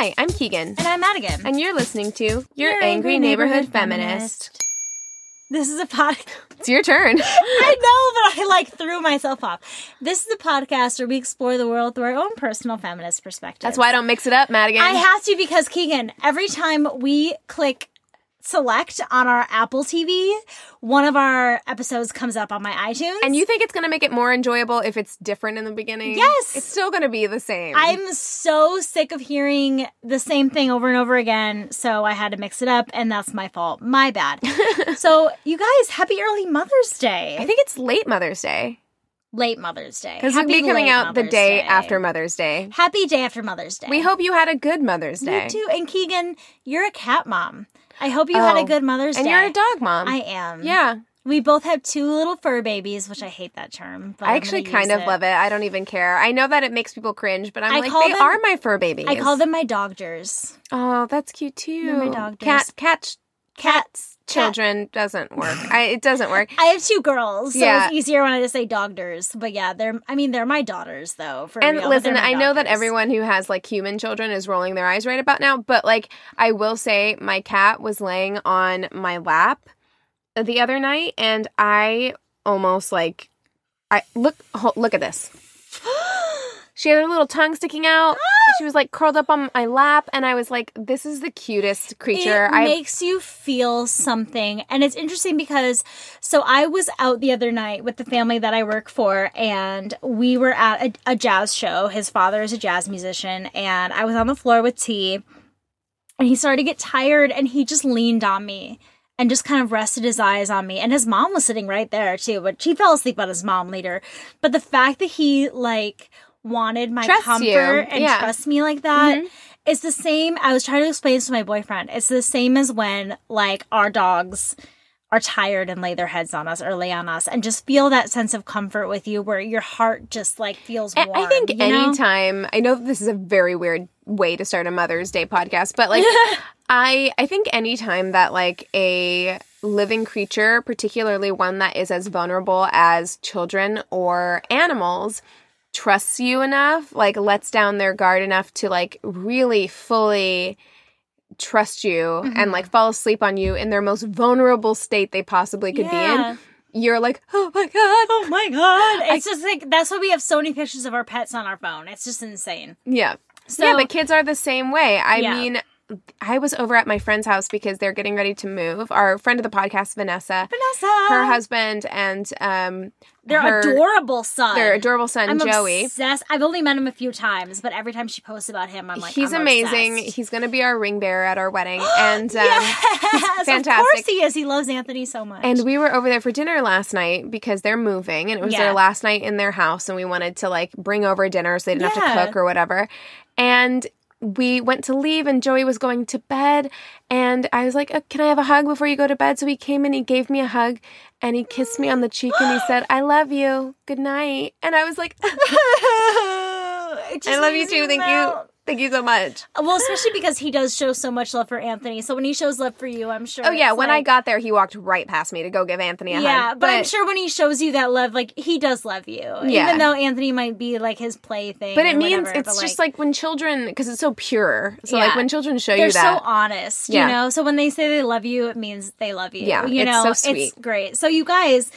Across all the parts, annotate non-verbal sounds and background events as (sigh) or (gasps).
Hi, I'm Keegan. And I'm Madigan. And you're listening to Your, Your Angry, Angry Neighborhood, Neighborhood Feminist. Feminist. This is a podcast. (laughs) It's your turn. (laughs) I know, but I like threw myself off. This is a podcast where we explore the world through our own personal feminist perspective. That's why I don't mix it up, Madigan. I have to because Keegan, every time we click select on our Apple TV, one of our episodes comes up on my iTunes. and you think it's going to make it more enjoyable if it's different in the beginning? Yes. It's still going to be the same. I'm so sick of hearing the same thing over and over again, so I had to mix it up, and that's my fault. My bad. (laughs) so, you guys, happy early Mother's Day. I think it's late Mother's Day. late Mother's Day. Because it'll be coming out the day Day. after Mother's Day. Happy day after Mother's Day. We hope you had a good Mother's Day. You too. And Keegan, you're a cat mom. I hope you had Oh. a good Mother's and Day. And you're a dog mom. I am. Yeah. We both have two little fur babies, which I hate that term. But I I'm actually kind of love it. I don't even care. I know that it makes people cringe, but I'm I like, they them- are my fur babies. I call them my dogers. Oh, that's cute too. They're my dog Cat, catch, cat, Cats. Children doesn't work. I, it doesn't work. (laughs) I have two girls, so Yeah. it's easier when I just say dogers. But yeah, they're. I mean, they're my daughters, though. For And real, listen, I know that everyone who has like human children is rolling their eyes right about now, but like I will say my cat was laying on my lap the other night and I almost like I look look at this. (gasps) (gasps) (gasps) She had her little tongue sticking out. (gasps) She was like curled up on my lap and I was like this is the cutest creature. It I makes you feel something. And it's interesting because so I was out the other night with the family that I work for and we were at a, a jazz show. His father is a jazz musician and I was on the floor with T and he started to get tired and he just leaned on me and just kind of rested his eyes on me. And his mom was sitting right there too, but she fell asleep on his mom later. But the fact that he like wanted my Trusts comfort you. and Yeah. trust me like that, Mhm. it's the same. I was trying to explain this to my boyfriend. It's the same as when like our dogs are tired and lay their heads on us or lay on us and just feel that sense of comfort with you where your heart just like feels warm. I think you know? anytime I know this is a very weird way to start a Mother's Day podcast, but like (laughs) I I think anytime that like a living creature, particularly one that is as vulnerable as children or animals, trusts you enough, like lets down their guard enough to like really fully trust you Mm-hmm. and like fall asleep on you in their most vulnerable state they possibly could Yeah. be in. You're like, oh my god, Oh my god! It's just like that's why we have so many pictures of our pets on our phone. It's just insane. Yeah. So yeah, but kids are the same way. I Yeah. mean, I was over at my friend's house because they're getting ready to move. Our friend of the podcast, Vanessa, Vanessa, her husband, and um, their her- adorable son, their adorable son I'm Joey. obsessed. I've only met him a few times, but every time she posts about him, I'm like, he's I'm amazing. obsessed. He's going to be our ring bearer at our wedding, (gasps) and um, yes, of fantastic. course he is. He loves Anthony so much. And we were over there for dinner last night because they're moving and it was Yeah. their last night in their house and we wanted to like bring over dinner so they didn't have to cook or whatever. And we went to leave and Joey was going to bed and I was like, uh, "Can I have a hug before you go to bed?" So he came and he gave me a hug and he kissed me on the cheek and he (gasps) said, "I love you. Good night." And I was like, (laughs) "I (laughs) love you too. Thank melt. you. Thank you so much." Uh, well, especially because he does show so much love for Anthony. So when he shows love for you, I'm sure. Oh yeah, when I got there, he walked right past me to go give Anthony a Yeah, hug. but, I'm sure when he shows you that love, like he does love you. Yeah. Even though Anthony might be like his plaything. But it means whatever, it's but, just like when children, because it's so pure. So Yeah. like when children show they're you that, so honest, Yeah. you know. So when they say they love you, it means they love you. Yeah, you it's know, so sweet. It's great. So you guys,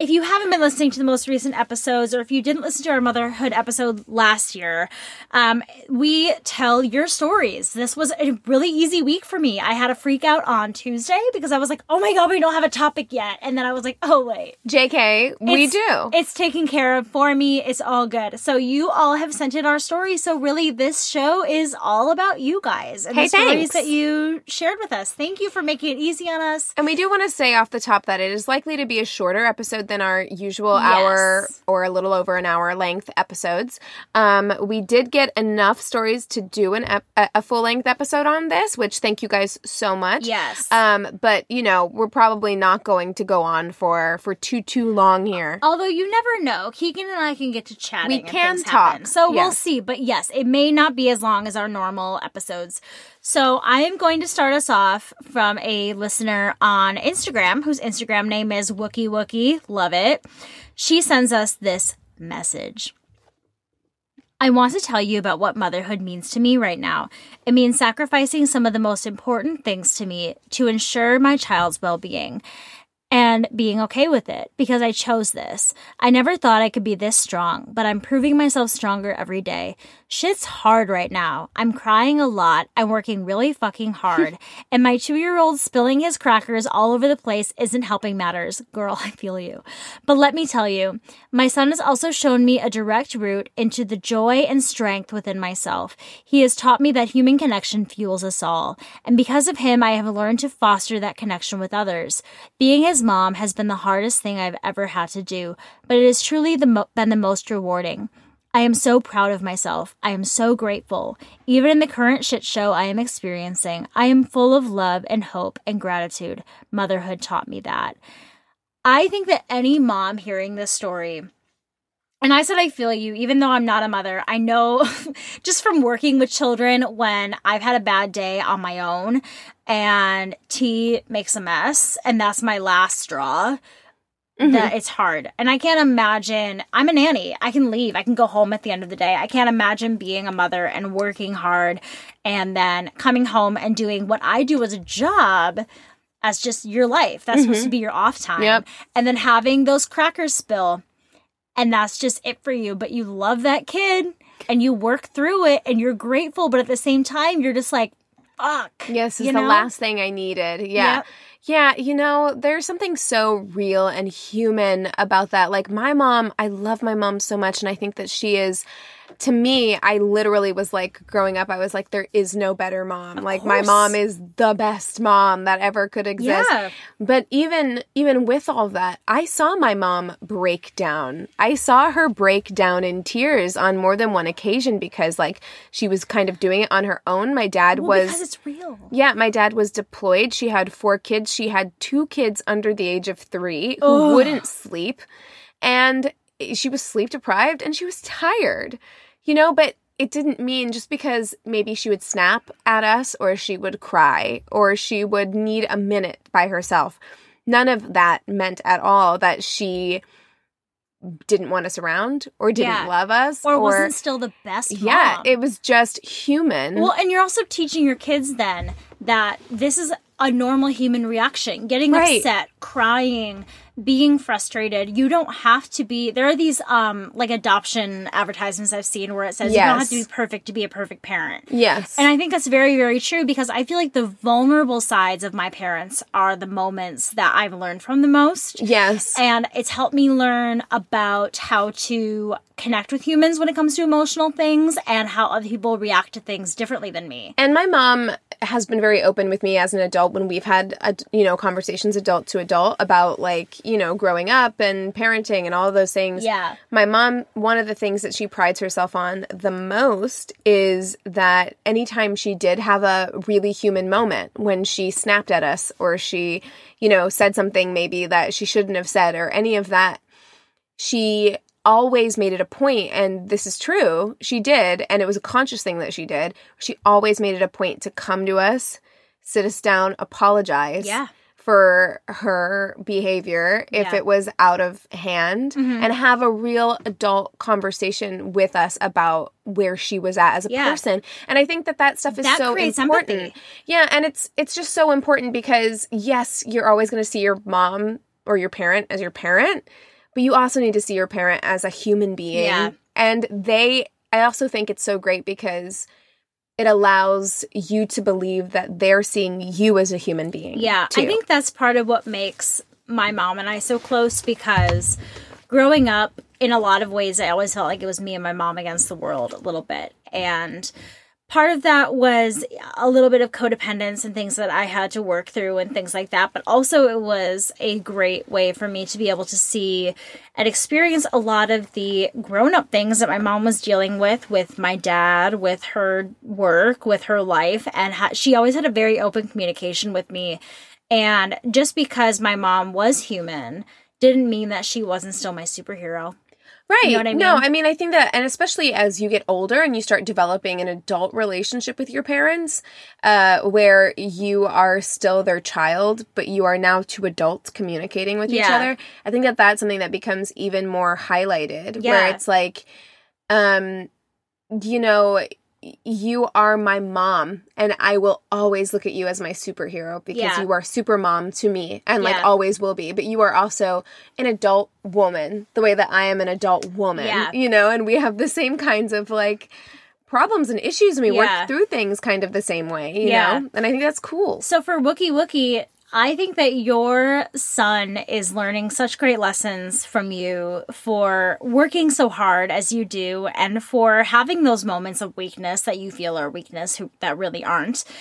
if you haven't been listening to the most recent episodes, or if you didn't listen to our motherhood episode last year, um, we tell your stories. This was a really easy week for me. I had a freak out on Tuesday because I was like, oh my God, we don't have a topic yet. And then I was like, oh, wait. JK, we It's- do. It's taken care of for me. It's all good. So you all have sent in our stories. So really, this show is all about you guys and Hey, the stories thanks. that you shared with us. Thank you for making it easy on us. And we do want to say off the top that it is likely to be a shorter episode than our usual Yes. hour or a little over an hour length episodes. Um, we did get enough stories to do an ep- a full length episode on this, which thank you guys so much. Yes. Um, but you know we're probably not going to go on for for too too long here. Although you never know, Keegan and I can get to chatting. We can talk, happen. so we'll see. But yes, it may not be as long as our normal episodes. So I am going to start us off from a listener on Instagram, whose Instagram name is Wookie Wookie. Love it. She sends us this message. I want to tell you about what motherhood means to me right now. It means sacrificing some of the most important things to me to ensure my child's well being and being okay with it because I chose this. I never thought I could be this strong, but I'm proving myself stronger every day. Shit's hard right now. I'm crying a lot. I'm working really fucking (laughs) hard. and my two year old spilling his crackers all over the place isn't helping matters. Girl, (laughs) I feel you. But let me tell you, my son has also shown me a direct route into the joy and strength within myself. He has taught me that human connection fuels us all. And because of him, I have learned to foster that connection with others. Being his mom has been the hardest thing I've ever had to do, but it has truly the mo- been the most rewarding. I am so proud of myself. I am so grateful. Even in the current shit show I am experiencing, I am full of love and hope and gratitude. Motherhood taught me that. I think that any mom hearing this story, and I said I feel you, even though I'm not a mother, I know (laughs) just from working with children when I've had a bad day on my own and T makes a mess, and that's my last straw that mm-hmm. it's hard. And I can't imagine I'm a nanny. I can leave. I can go home at the end of the day. I can't imagine being a mother and working hard and then coming home and doing what I do as a job as just your life. That's supposed to mm-hmm. be your off time. Yep. And then having those crackers spill and that's just it for you, but you love that kid and you work through it and you're grateful, but at the same time you're just like fuck. Yes, is You the know? last thing I needed. Yeah. Yep. Yeah, you know, there's something so real and human about that. Like my mom, I love my mom so much and I think that she is to me, I literally was like growing up, I was like, there is no better mom. like my mom is the best mom that ever could exist. Yeah. But even even with all that, I saw my mom break down. I saw her break down in tears on more than one occasion because like she was kind of doing it on her own. My dad Well, was because it's real. yeah, my dad was deployed. She had four kids. She had two kids under the age of three who wouldn't sleep. And she was sleep deprived and she was tired, you know, but it didn't mean just because maybe she would snap at us or she would cry or she would need a minute by herself. None of that meant at all that she didn't want us around or didn't Yeah. love us Or, wasn't still the best yeah, it was just human. Well, and you're also teaching your kids then that this is a normal human reaction. Getting Right. upset, crying, being frustrated. You don't have to be there are these um like adoption advertisements I've seen where it says you don't have to be perfect to be a perfect parent. yes. And I think that's very, very true because I feel like the vulnerable sides of my parents are the moments that I've learned from the most. yes. And it's helped me learn about how to connect with humans when it comes to emotional things and how other people react to things differently than me. And my mom has been very open with me as an adult when we've had, ad- you know, conversations adult to adult about like, you know, growing up and parenting and all those things. Yeah. My mom, one of the things that she prides herself on the most is that anytime she did have a really human moment when she snapped at us or she, you know, said something maybe that she shouldn't have said or any of that, she always made it a point and this is true she did and it was a conscious thing that she did she always made it a point to come to us sit us down apologize Yeah. for her behavior if Yeah. it was out of hand mm-hmm. and have a real adult conversation with us about where she was at as a Yeah. person and i think that that stuff is That so important empathy. yeah and it's it's just so important because yes you're always going to see your mom or your parent as your parent, but you also need to see your parent as a human being. Yeah. And they, I also think it's so great because it allows you to believe that they're seeing you as a human being. Yeah, too. I think that's part of what makes my mom and I so close because growing up, in a lot of ways, I always felt like it was me and my mom against the world a little bit. And part of that was a little bit of codependence and things that I had to work through and things like that. But also, it was a great way for me to be able to see and experience a lot of the grown up things that my mom was dealing with, with my dad, with her work, with her life. And ha- she always had a very open communication with me. And just because my mom was human didn't mean that she wasn't still my superhero. Right. know what I No. I mean, I think that, and especially as you get older and you start developing an adult relationship with your parents, uh, where you are still their child, but you are now two adults communicating with each other. I think that that's something that becomes even more highlighted, where it's like, um, you know, you are my mom and I will always look at you as my superhero because Yeah. you are super mom to me and like Yeah. always will be. But you are also an adult woman, the way that I am an adult woman. Yeah. You know, and we have the same kinds of like problems and issues and we work through things kind of the same way, you Yeah. know? And I think that's cool. So for Wookie Wookie, I think that your son is learning such great lessons from you for working so hard as you do and for having those moments of weakness that you feel are weakness who, that really aren't. (laughs)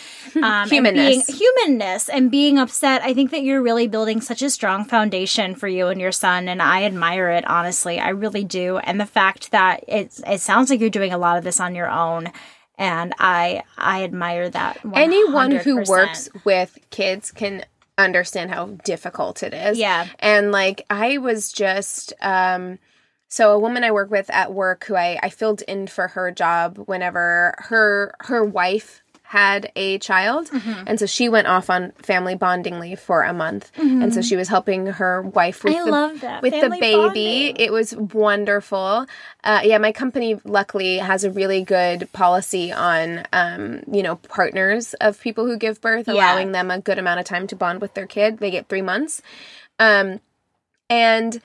Um, Humanness. being, humanness and being upset. I think that you're really building such a strong foundation for you and your son. And I admire it, honestly. I really do. And the fact that it, it sounds like you're doing a lot of this on your own. And I I admire that. 100%. Anyone who works with kids can understand how difficult it is. Yeah. And like I was just um so a woman I work with at work who I, I filled in for her job whenever her her wife had a child Mm-hmm. and so she went off on family bonding leave for a month and so she was helping her wife with Mm-hmm. I the, with Family the baby bonding. it was wonderful uh, yeah my company luckily has a really good policy on um, you know partners of people who give birth Yeah. allowing them a good amount of time to bond with their kid they get three months um, and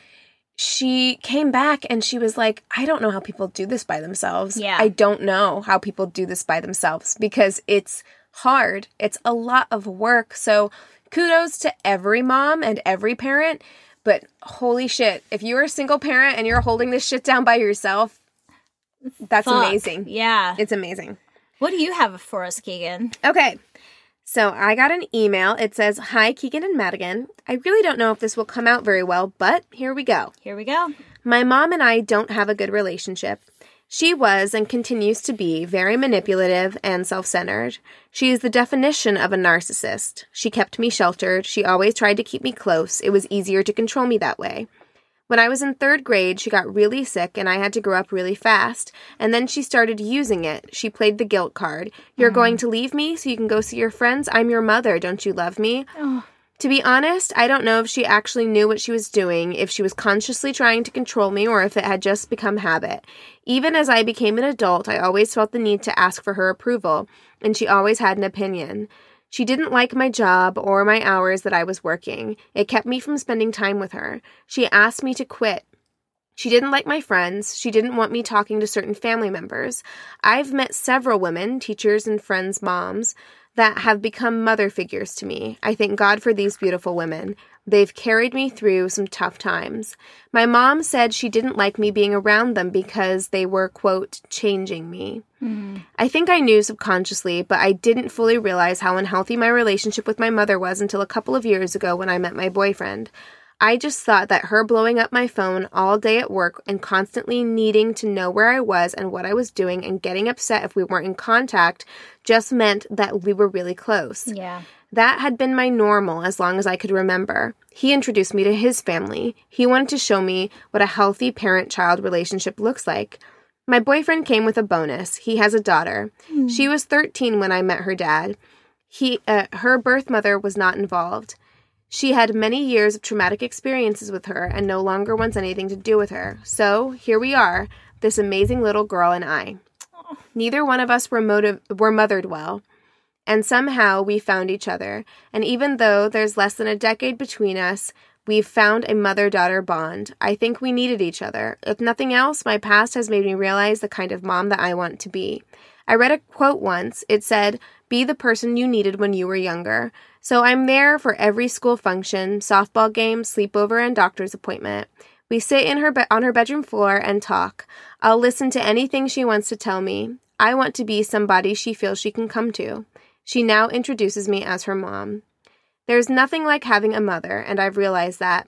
she came back and she was like, I don't know how people do this by themselves. Yeah. I don't know how people do this by themselves because it's hard. It's a lot of work. So kudos to every mom and every parent. But holy shit, if you're a single parent and you're holding this shit down by yourself, that's Fuck. amazing. Yeah. It's amazing. What do you have for us, Keegan? Okay. So I got an email. It says, Hi, Keegan and Madigan. I really don't know if this will come out very well, but here we go. Here we go. My mom and I don't have a good relationship. She was and continues to be very manipulative and self centered. She is the definition of a narcissist. She kept me sheltered. She always tried to keep me close. It was easier to control me that way. When I was in third grade, she got really sick and I had to grow up really fast. And then she started using it. She played the guilt card. You're going mm. to leave me so you can go see your friends? I'm your mother. Don't you love me? To be honest, I don't know if she actually knew what she was doing, if she was consciously trying to control me, or if it had just become habit. Even as I became an adult, I always felt the need to ask for her approval, and she always had an opinion. She didn't like my job or my hours that I was working. It kept me from spending time with her. She asked me to quit. She didn't like my friends. She didn't want me talking to certain family members. I've met several women, teachers and friends' moms, that have become mother figures to me. I thank God for these beautiful women. They've carried me through some tough times. My mom said she didn't like me being around them because they were, quote, changing me. Hmm. I think I knew subconsciously, but I didn't fully realize how unhealthy my relationship with my mother was until a couple of years ago when I met my boyfriend. I just thought that her blowing up my phone all day at work and constantly needing to know where I was and what I was doing and getting upset if we weren't in contact just meant that we were really close. Yeah. That had been my normal as long as I could remember. He introduced me to his family. He wanted to show me what a healthy parent child relationship looks like. My boyfriend came with a bonus. He has a daughter. She was 13 when I met her dad. He uh, her birth mother was not involved. She had many years of traumatic experiences with her and no longer wants anything to do with her. So, here we are, this amazing little girl and I. Neither one of us were motiv- were mothered well. And somehow we found each other. And even though there's less than a decade between us, We've found a mother daughter bond. I think we needed each other. If nothing else, my past has made me realize the kind of mom that I want to be. I read a quote once. It said, Be the person you needed when you were younger. So I'm there for every school function, softball game, sleepover, and doctor's appointment. We sit in her be- on her bedroom floor and talk. I'll listen to anything she wants to tell me. I want to be somebody she feels she can come to. She now introduces me as her mom. There's nothing like having a mother, and I've realized that.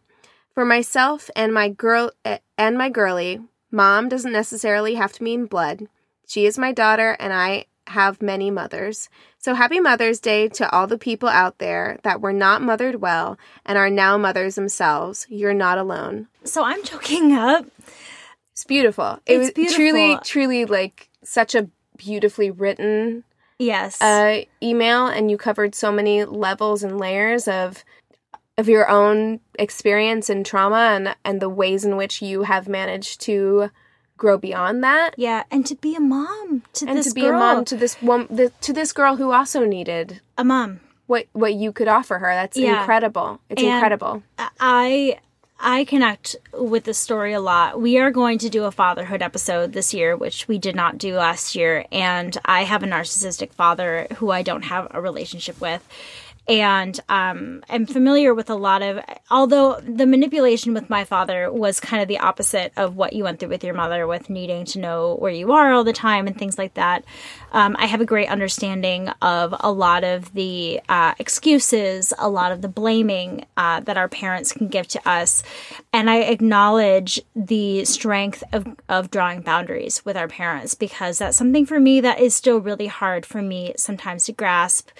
For myself and my girl eh, and my girly, mom doesn't necessarily have to mean blood. She is my daughter, and I have many mothers. So happy Mother's Day to all the people out there that were not mothered well and are now mothers themselves. You're not alone. So I'm choking up. It's beautiful. It It's was beautiful. truly, truly like such a beautifully written Yes. uh, email, and you covered so many levels and layers of of your own experience and trauma, and and the ways in which you have managed to grow beyond that, yeah, and to be a mom to and this to be girl. a mom to this one, the, to this girl who also needed a mom. what what you could offer her. That's Yeah. incredible. It's And- incredible. I I connect with the story a lot. We are going to do a fatherhood episode this year, which we did not do last year, and I have a narcissistic father who I don't have a relationship with. And um, I'm familiar with a lot of, although the manipulation with my father was kind of the opposite of what you went through with your mother, with needing to know where you are all the time and things like that. Um, I have a great understanding of a lot of the uh, excuses, a lot of the blaming uh, that our parents can give to us. And I acknowledge the strength of, of drawing boundaries with our parents because that's something for me that is still really hard for me sometimes to grasp,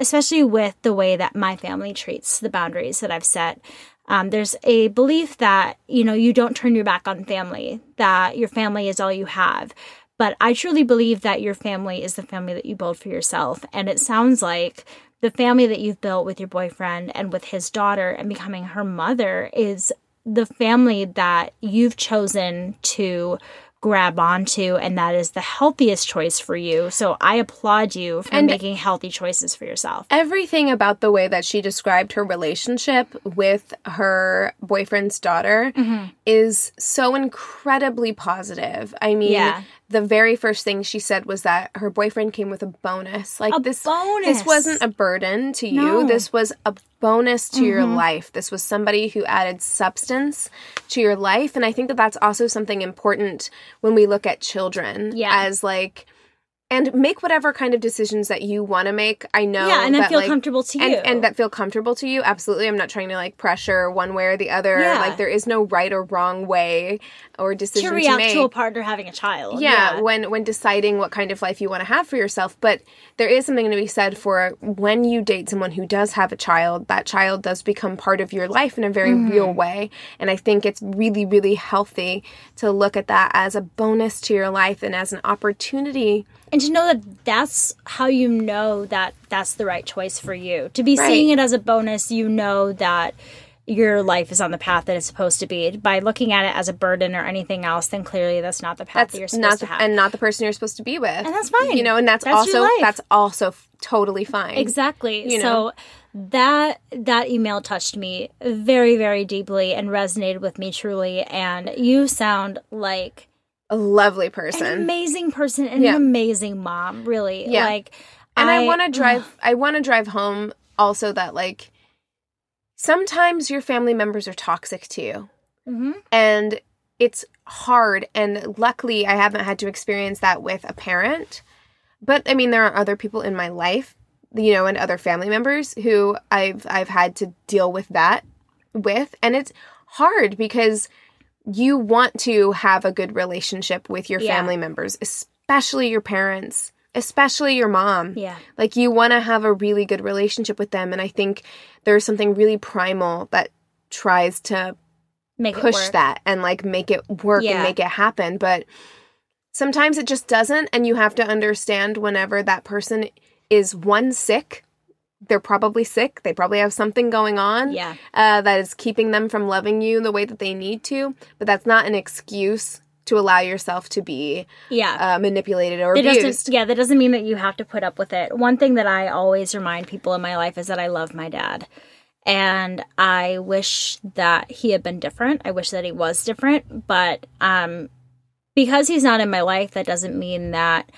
especially with the way that my family treats the boundaries that I've set. Um, there's a belief that, you know, you don't turn your back on family, that your family is all you have. But I truly believe that your family is the family that you build for yourself. And it sounds like the family that you've built with your boyfriend and with his daughter and becoming her mother is the family that you've chosen to grab onto and that is the healthiest choice for you. So I applaud you for And- making healthy choices for yourself. Everything about the way that she described her relationship with her boyfriend's daughter Mm-hmm. is so incredibly positive. I mean, Yeah. The very first thing she said was that her boyfriend came with a bonus. Like A this bonus. this wasn't a burden to you. No. Mm-hmm. This was a bonus to your life. This was somebody who added substance to your life and I think that that's also something important when we look at children Yeah. as like and make whatever kind of decisions that you want to make. I know Yeah, and that, feel like, comfortable to and, you. and that feel comfortable to you absolutely i'm not trying to like pressure one way or the other Yeah. like there is no right or wrong way or decision to to, react make to a partner having a child. yeah, when when deciding what kind of life you want to have for yourself but there is something to be said for when you date someone who does have a child that child does become part of your life in a very Mm-hmm. real way and i think it's really really healthy to look at that as a bonus to your life and as an opportunity and to know that that's how you know that that's the right choice for you. To be Right. seeing it as a bonus you know that your life is on the path that it's supposed to be. By looking at it as a burden or anything else then clearly that's not the path that's that you're supposed not to the, have. and not the person you're supposed to be with. And that's fine. you know and that's, That's also that's also f- totally fine. Exactly. You know? so that that email touched me very very deeply and resonated with me truly. And you sound like a lovely an person amazing person and Yeah. an amazing mom really Yeah. like and i, want to drive i want to drive home also that like sometimes your family members are toxic to you Mhm. and it's hard and luckily i haven't had to experience that with a parent but i mean there are other people in my life you know and other family members who i've i've had to deal with that with and it's hard because you want to have a good relationship with your Yeah. family members especially your parents especially your mom yeah like you want to have a really good relationship with them and i think there's something really primal that tries to make push that and like make it work Yeah. and make it happen but sometimes it just doesn't and you have to understand whenever that person is one sick they're probably sick they probably have something going on Yeah. uh, that is keeping them from loving you the way that they need to but that's not an excuse to allow yourself to be yeah uh, manipulated or That abused doesn't, yeah, that doesn't mean that you have to put up with it. One thing that I always remind people in my life is that I love my dad. and I wish that he had been different. I wish that he was different, but um because he's not in my life that doesn't mean that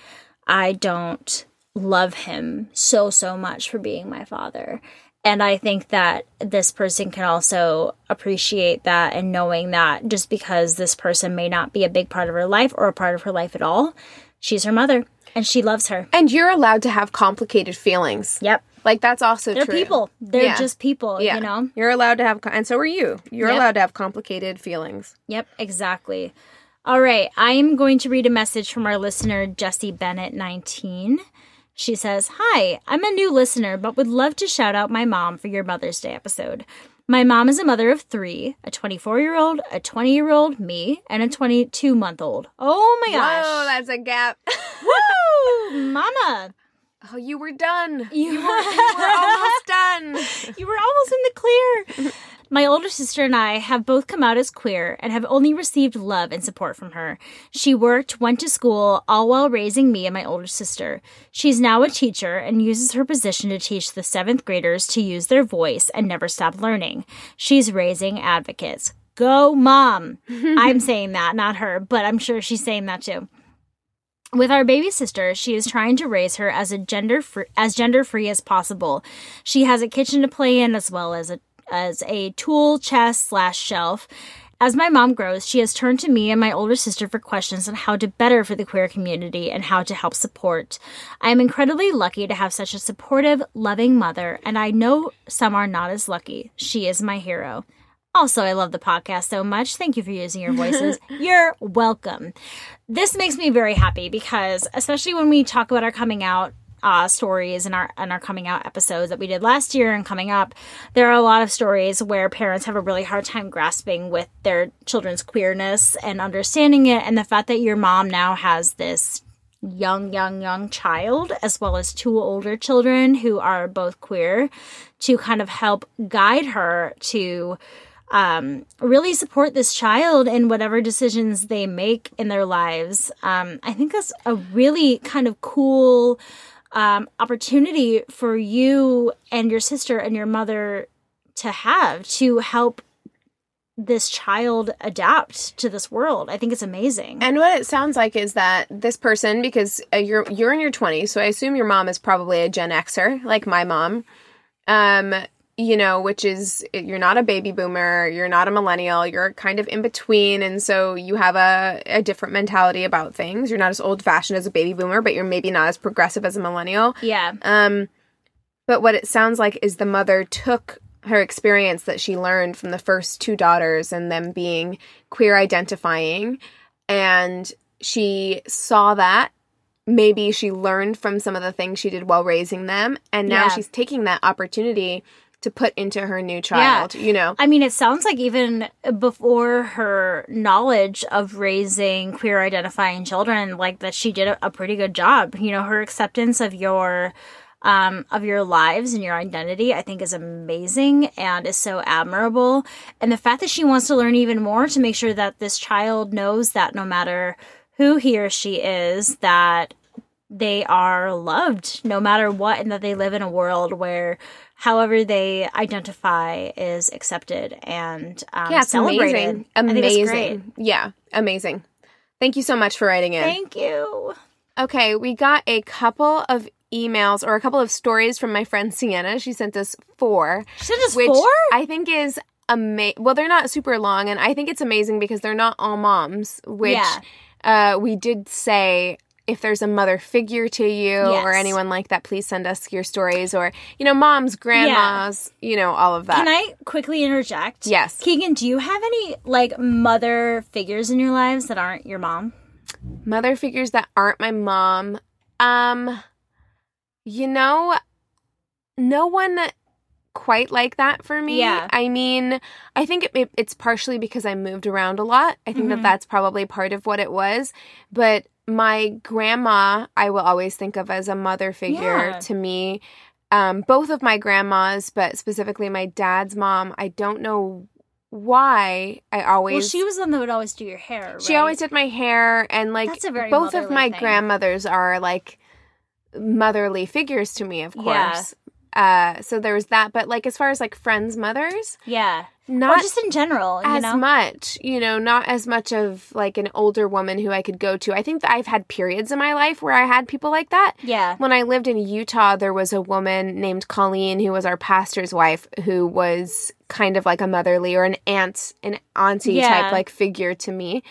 I don't love him so so much for being my father. And I think that this person can also appreciate that and knowing that just because this person may not be a big part of her life or a part of her life at all, she's her mother and she loves her. And you're allowed to have complicated feelings. Yep. Like that's also They're true. people. They're Yeah. just people, Yeah. you know? You're allowed to have, and so are you. You're Yep. allowed to have complicated feelings. Yep, exactly. All right, I am going to read a message from our listener, Jesse Bennett, 19. She says, Hi, I'm a new listener, but would love to shout out my mom for your Mother's Day episode. My mom is a mother of three a 24 year old, a 20 year old, me, and a 22 month old. Oh my gosh. that's a gap. (laughs) Woo! Mama, oh, you were done. you, You were (laughs) almost done. you were almost in the clear. My older sister and I have both come out as queer and have only received love and support from her. She worked, went to school, all while raising me and my older sister. She's now a teacher and uses her position to teach the seventh graders to use their voice and never stop learning. She's raising advocates. Go, mom! (laughs) I'm saying that, not her, but I'm sure she's saying that too. With our baby sister, she is trying to raise her as a gender free, as gender free as possible. She has a kitchen to play in as well as a as a tool chest slash shelf. As my mom grows, she has turned to me and my older sister for questions on how to better for the queer community and how to help support. I am incredibly lucky to have such a supportive, loving mother, and I know some are not as lucky. She is my hero. Also, I love the podcast so much. Thank you for using your voices. (laughs) You're welcome. This makes me very happy because, especially when we talk about our coming out uh, stories and our and our coming out episodes that we did last year and coming up, there are a lot of stories where parents have a really hard time grasping with their children's queerness and understanding it, and the fact that your mom now has this young, young, young child, as well as two older children who are both queer, to kind of help guide her to um, really support this child in whatever decisions they make in their lives. Um, I think that's a really kind of cool um, opportunity for you and your sister and your mother to have to help this child adapt to this world. I think it's amazing. And what it sounds like is that this person, because uh, you're you're in your 20s, so I assume your mom is probably a Gen Xer, like my mom. Um, you know, which is you're not a baby boomer, you're not a millennial, you're kind of in between, and so you have a, a different mentality about things. You're not as old fashioned as a baby boomer, but you're maybe not as progressive as a millennial. yeah. Um, but what it sounds like is the mother took her experience that she learned from the first two daughters and them being queer identifying, and she saw that. Maybe she learned from some of the things she did while raising them, and now Yeah. she's taking that opportunity to put into her new child. You know, I mean, it sounds like even before her knowledge of raising queer identifying children, like that she did a, a pretty good job. You know, her acceptance of your um, of your lives and your identity, I think is amazing and is so admirable. And the fact that she wants to learn even more to make sure that this child knows that no matter who he or she is, that they are loved no matter what and that they live in a world where however they identify is accepted and um, yeah, it's celebrated. amazing. Amazing. Yeah, amazing. Thank you so much for writing in. Thank you. Okay, we got a couple of emails or a couple of stories from my friend Sienna. She sent us four, She sent us which four? I think is amazing. Well, they're not super long, and I think it's amazing because they're not all moms. Which uh, we did say. If there's a mother figure to you or anyone like that, please send us your stories or, you know, moms, grandmas, you know, all of that. Can I quickly interject? Yes. Keegan, do you have any like mother figures in your lives that aren't your mom? mother figures that aren't my mom um you know no one quite like that for me Yeah. i mean i think it, it- it's partially because i moved around a lot i think Mhm. that that's probably part of what it was but my grandma i will always think of as a mother figure Yeah. to me um, both of my grandmas but specifically my dad's mom i don't know why i always Well, she was the one that would always do your hair. she always did my hair, and like That's a very both of my thing. grandmothers are like motherly figures to me, of Yeah. Uh, so there was that. But like as far as like friends' mothers, Yeah. not or just in general, you as know? much, you know, not as much of like an older woman who I could go to. I think that I've had periods in my life where I had people like that. Yeah. When I lived in Utah, there was a woman named Colleen who was our pastor's wife who was kind of like a motherly or an aunt, an auntie Yeah. type like figure to me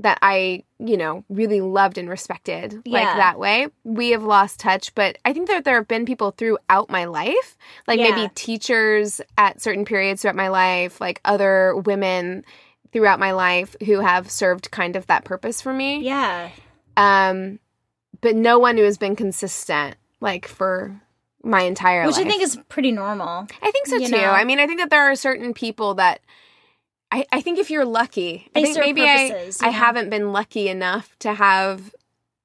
that I, you know, really loved and respected like that way. We have lost touch, but I think that there have been people throughout my life, like Yeah. maybe teachers at certain periods throughout my life, like other women throughout my life who have served kind of that purpose for me. Yeah. Um, but no one who has been consistent like for my entire Which life. I think is pretty normal. I think so too. know. I mean, I think that there are certain people that I, I think if you're lucky, I think maybe purposes, I, I haven't been lucky enough to have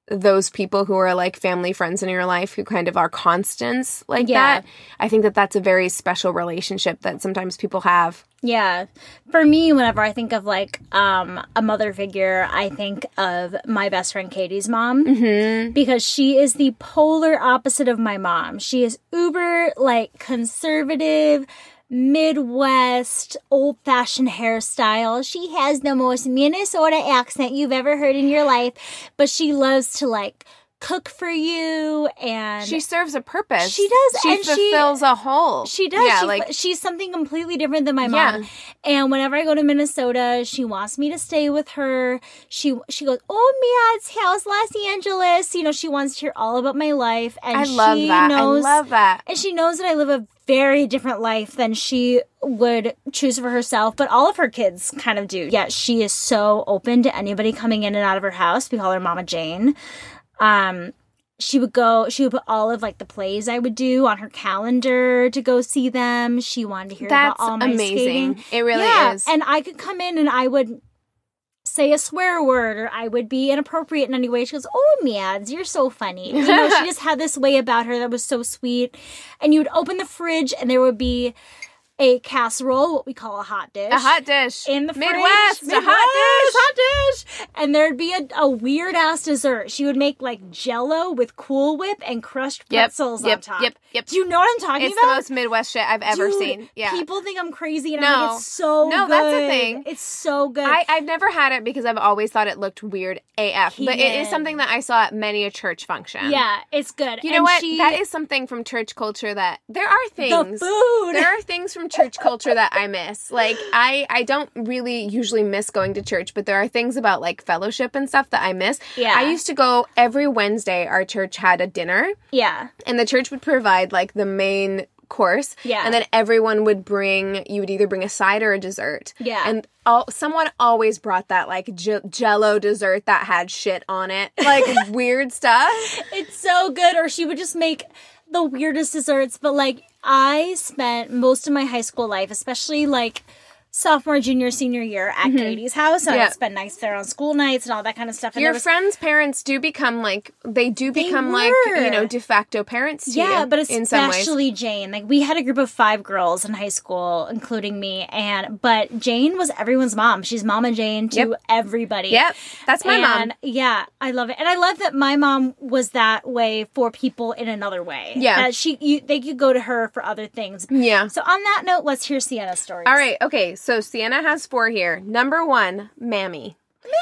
those people who are like family friends in your life who kind of are constants like Yeah. that. I think that that's a very special relationship that sometimes people have. Yeah. For me, whenever I think of like um, a mother figure, I think of my best friend Katie's mom Mm-hmm. because she is the polar opposite of my mom. She is uber like conservative, Midwest, old fashioned hairstyle. She has the most Minnesota accent you've ever heard in your life, but she loves to like cook for you and She serves a purpose. She does, She and she- fulfills a hole. She does. Yeah, she, like she's something completely different than my Yeah. mom. And whenever I go to Minnesota, she wants me to stay with her. She she goes, "Oh, Mads, house, Los Angeles?" You know, she wants to hear all about my life, and I love she that. knows, I love that. and she knows that I live a very different life than she would choose for herself. But all of her kids kind of do. Yet she is so open to anybody coming in and out of her house. We call her Mama Jane. Um, she would go she would put all of like the plays i would do on her calendar to go see them. She wanted to hear That's about all my amazing. skating It really yeah, is. and i could come in and i would say a swear word or i would be inappropriate in any way. She goes oh mads you're so funny. You know she (laughs) just had this way about her that was so sweet. And you would open the fridge and there would be a casserole what we call a hot dish a hot dish in the Midwest, fridge. a hot dish. hot dish. And there'd be a, a weird ass dessert. She would make like Jello with Cool Whip and crushed pretzels yep, on top. yep, yep. Do you know what I'm talking about? It's the most Midwest shit I've ever Dude, seen. Yeah. People think I'm crazy, and I'm No. like, it's so No, good. that's the thing. It's so good. I, I've never had it because I've always thought it looked weird AF. But it is something that I saw at many a church function. yeah, it's good. You know what? She, that is something from church culture that there are things. the food. There are things from church culture that I miss. Like I I don't really usually miss going to church, but there are things about like fellowship and stuff that I miss. Yeah. I used to go every Wednesday our church had a dinner yeah, and the church would provide like the main course. Yeah. And then everyone would bring you would either bring a side or a dessert. Yeah. And all, someone always brought that like j- jello dessert that had shit on it. (laughs) Like weird stuff. it's so good. Or she would just make the weirdest desserts. But like, I spent most of my high school life, especially like sophomore, junior, senior year at Katie's house. And Mm-hmm. Yeah. I spent nights there on school nights and all that kind of stuff. And Your was- friends' parents do become like they do They become like you know de facto parents. To Yeah, you but especially Jane. Like we had a group of five girls in high school, including me, and but Jane was everyone's mom. She's Mama Jane to Yep. everybody. Yep, that's my mom. Yeah, I love it, and I love that my mom was that way for people in another way. Yeah. that she you, they could go to her for other things. Yeah. So on that note, let's hear Sienna's story. All right. Okay. So Sienna has four here. Number one, Mammy,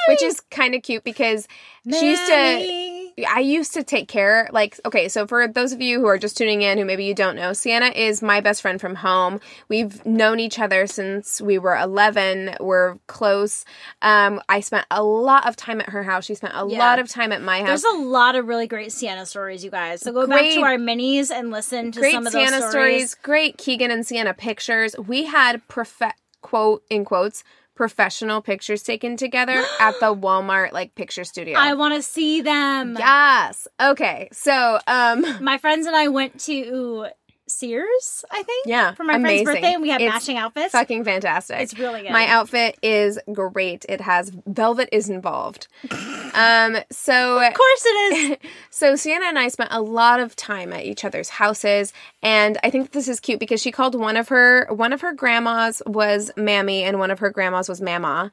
which is kind of cute because she used to. I used to take care, like, okay, so for those of you who are just tuning in who maybe you don't know, Sienna is my best friend from home. We've known each other since we were 11. We're close. Um, I spent a lot of time at her house. She spent a Yeah. lot of time at my house. There's a lot of really great Sienna stories, you guys. So go back to our minis and listen to some of those Sienna stories. great Keegan and Sienna pictures. We had prof- quote in quotes professional pictures taken together at the (gasps) Walmart like picture studio. I want to see them. yes. Okay. So, um My friends and I went to Sears, I think. Yeah, For my amazing. friend's birthday, and we had It's matching outfits. fucking fantastic. It's really good. My outfit is great. It has velvet is involved. (laughs) um so of course it is. (laughs) So Sienna and I spent a lot of time at each other's houses, and I think this is cute because she called one of her one of her grandmas was Mammy, and one of her grandmas was Mama,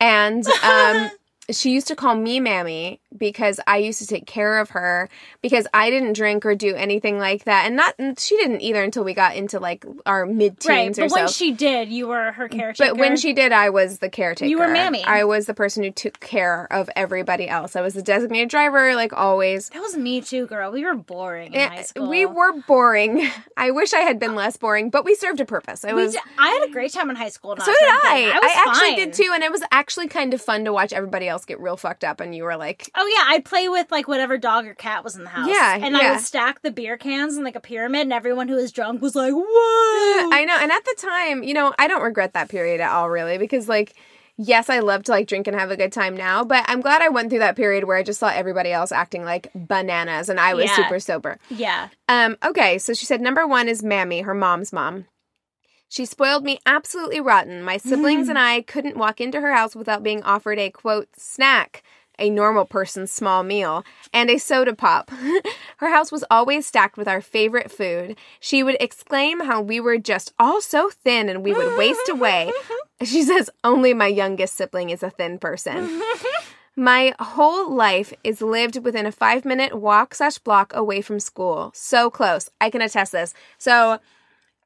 and (laughs) um, she used to call me Mammy because I used to take care of her because I didn't drink or do anything like that, and not she didn't either until we got into like our mid Right, teens or but when she did, you were her caretaker. But when she did, I was the caretaker. You were Mammy. I was the person who took care of everybody else. I was the designated driver, like always. that was me too, girl. We were boring in high Eh, school. We were boring. (laughs) I wish I had been less boring, but we served a purpose. I was. d- I had a great time in high school. So did. I. I, was actually did too, and it was actually kind of fun to watch everybody else get real fucked up, and you were like, Oh yeah, I'd play with like whatever dog or cat was in the house. Yeah, and I would stack the beer cans in like a pyramid, and everyone who was drunk was like, "Whoa!" I know. And at the time, you know, I don't regret that period at all, really, because like. Yes, I love to like drink and have a good time now, but I'm glad I went through that period where I just saw everybody else acting like bananas and I was Yeah. super sober. yeah, Um, okay, so she said number one is Mammy, her mom's mom. She spoiled me absolutely rotten. My siblings mm. and I couldn't walk into her house without being offered a quote snack, a normal person's small meal, and a soda pop. (laughs) her house was always stacked with our favorite food. She would exclaim how we were just all so thin and we would waste away. (laughs) She says only my youngest sibling is a thin person. My whole life is lived within a five minute walk slash block away from school. So close. I can attest this. So,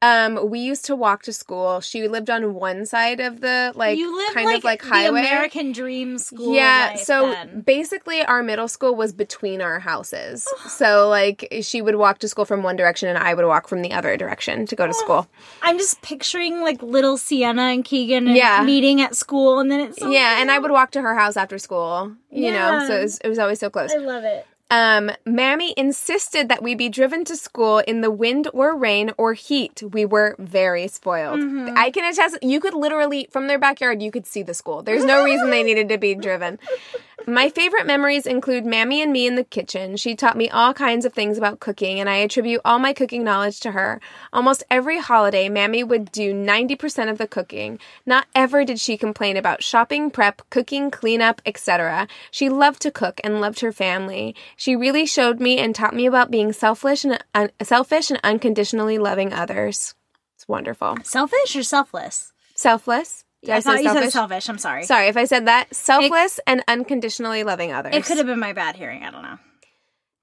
um, we used to walk to school. She lived on one side of the like kind like, of like the highway. American dream school. yeah, so then. basically our middle school was between our houses. (sighs) so like she would walk to school from one direction and I would walk from the other direction to go to (sighs) school. I'm just picturing like little Sienna and Keegan and Yeah. meeting at school, and then it's so Yeah, and I would walk to her house after school, you know. So it was, it was always so close. I love it. Um, Mammy insisted that we be driven to school in the wind or rain or heat. We were very spoiled. Mm-hmm. I can attest, you could literally, from their backyard, you could see the school. There's no reason they needed to be driven. (laughs) My favorite memories include Mammy and me in the kitchen. She taught me all kinds of things about cooking, and I attribute all my cooking knowledge to her. Almost every holiday, Mammy would do 90% of the cooking. Not ever did she complain about shopping, prep, cooking, cleanup, etc. She loved to cook and loved her family. She really showed me and taught me about being selfish and un- selfish and unconditionally loving others. It's wonderful. Selfish or selfless? Selfless. Did I, say thought you said selfish? selfish. I'm sorry. Sorry if I said that. Selfless and unconditionally loving others. It could have been my bad hearing. I don't know.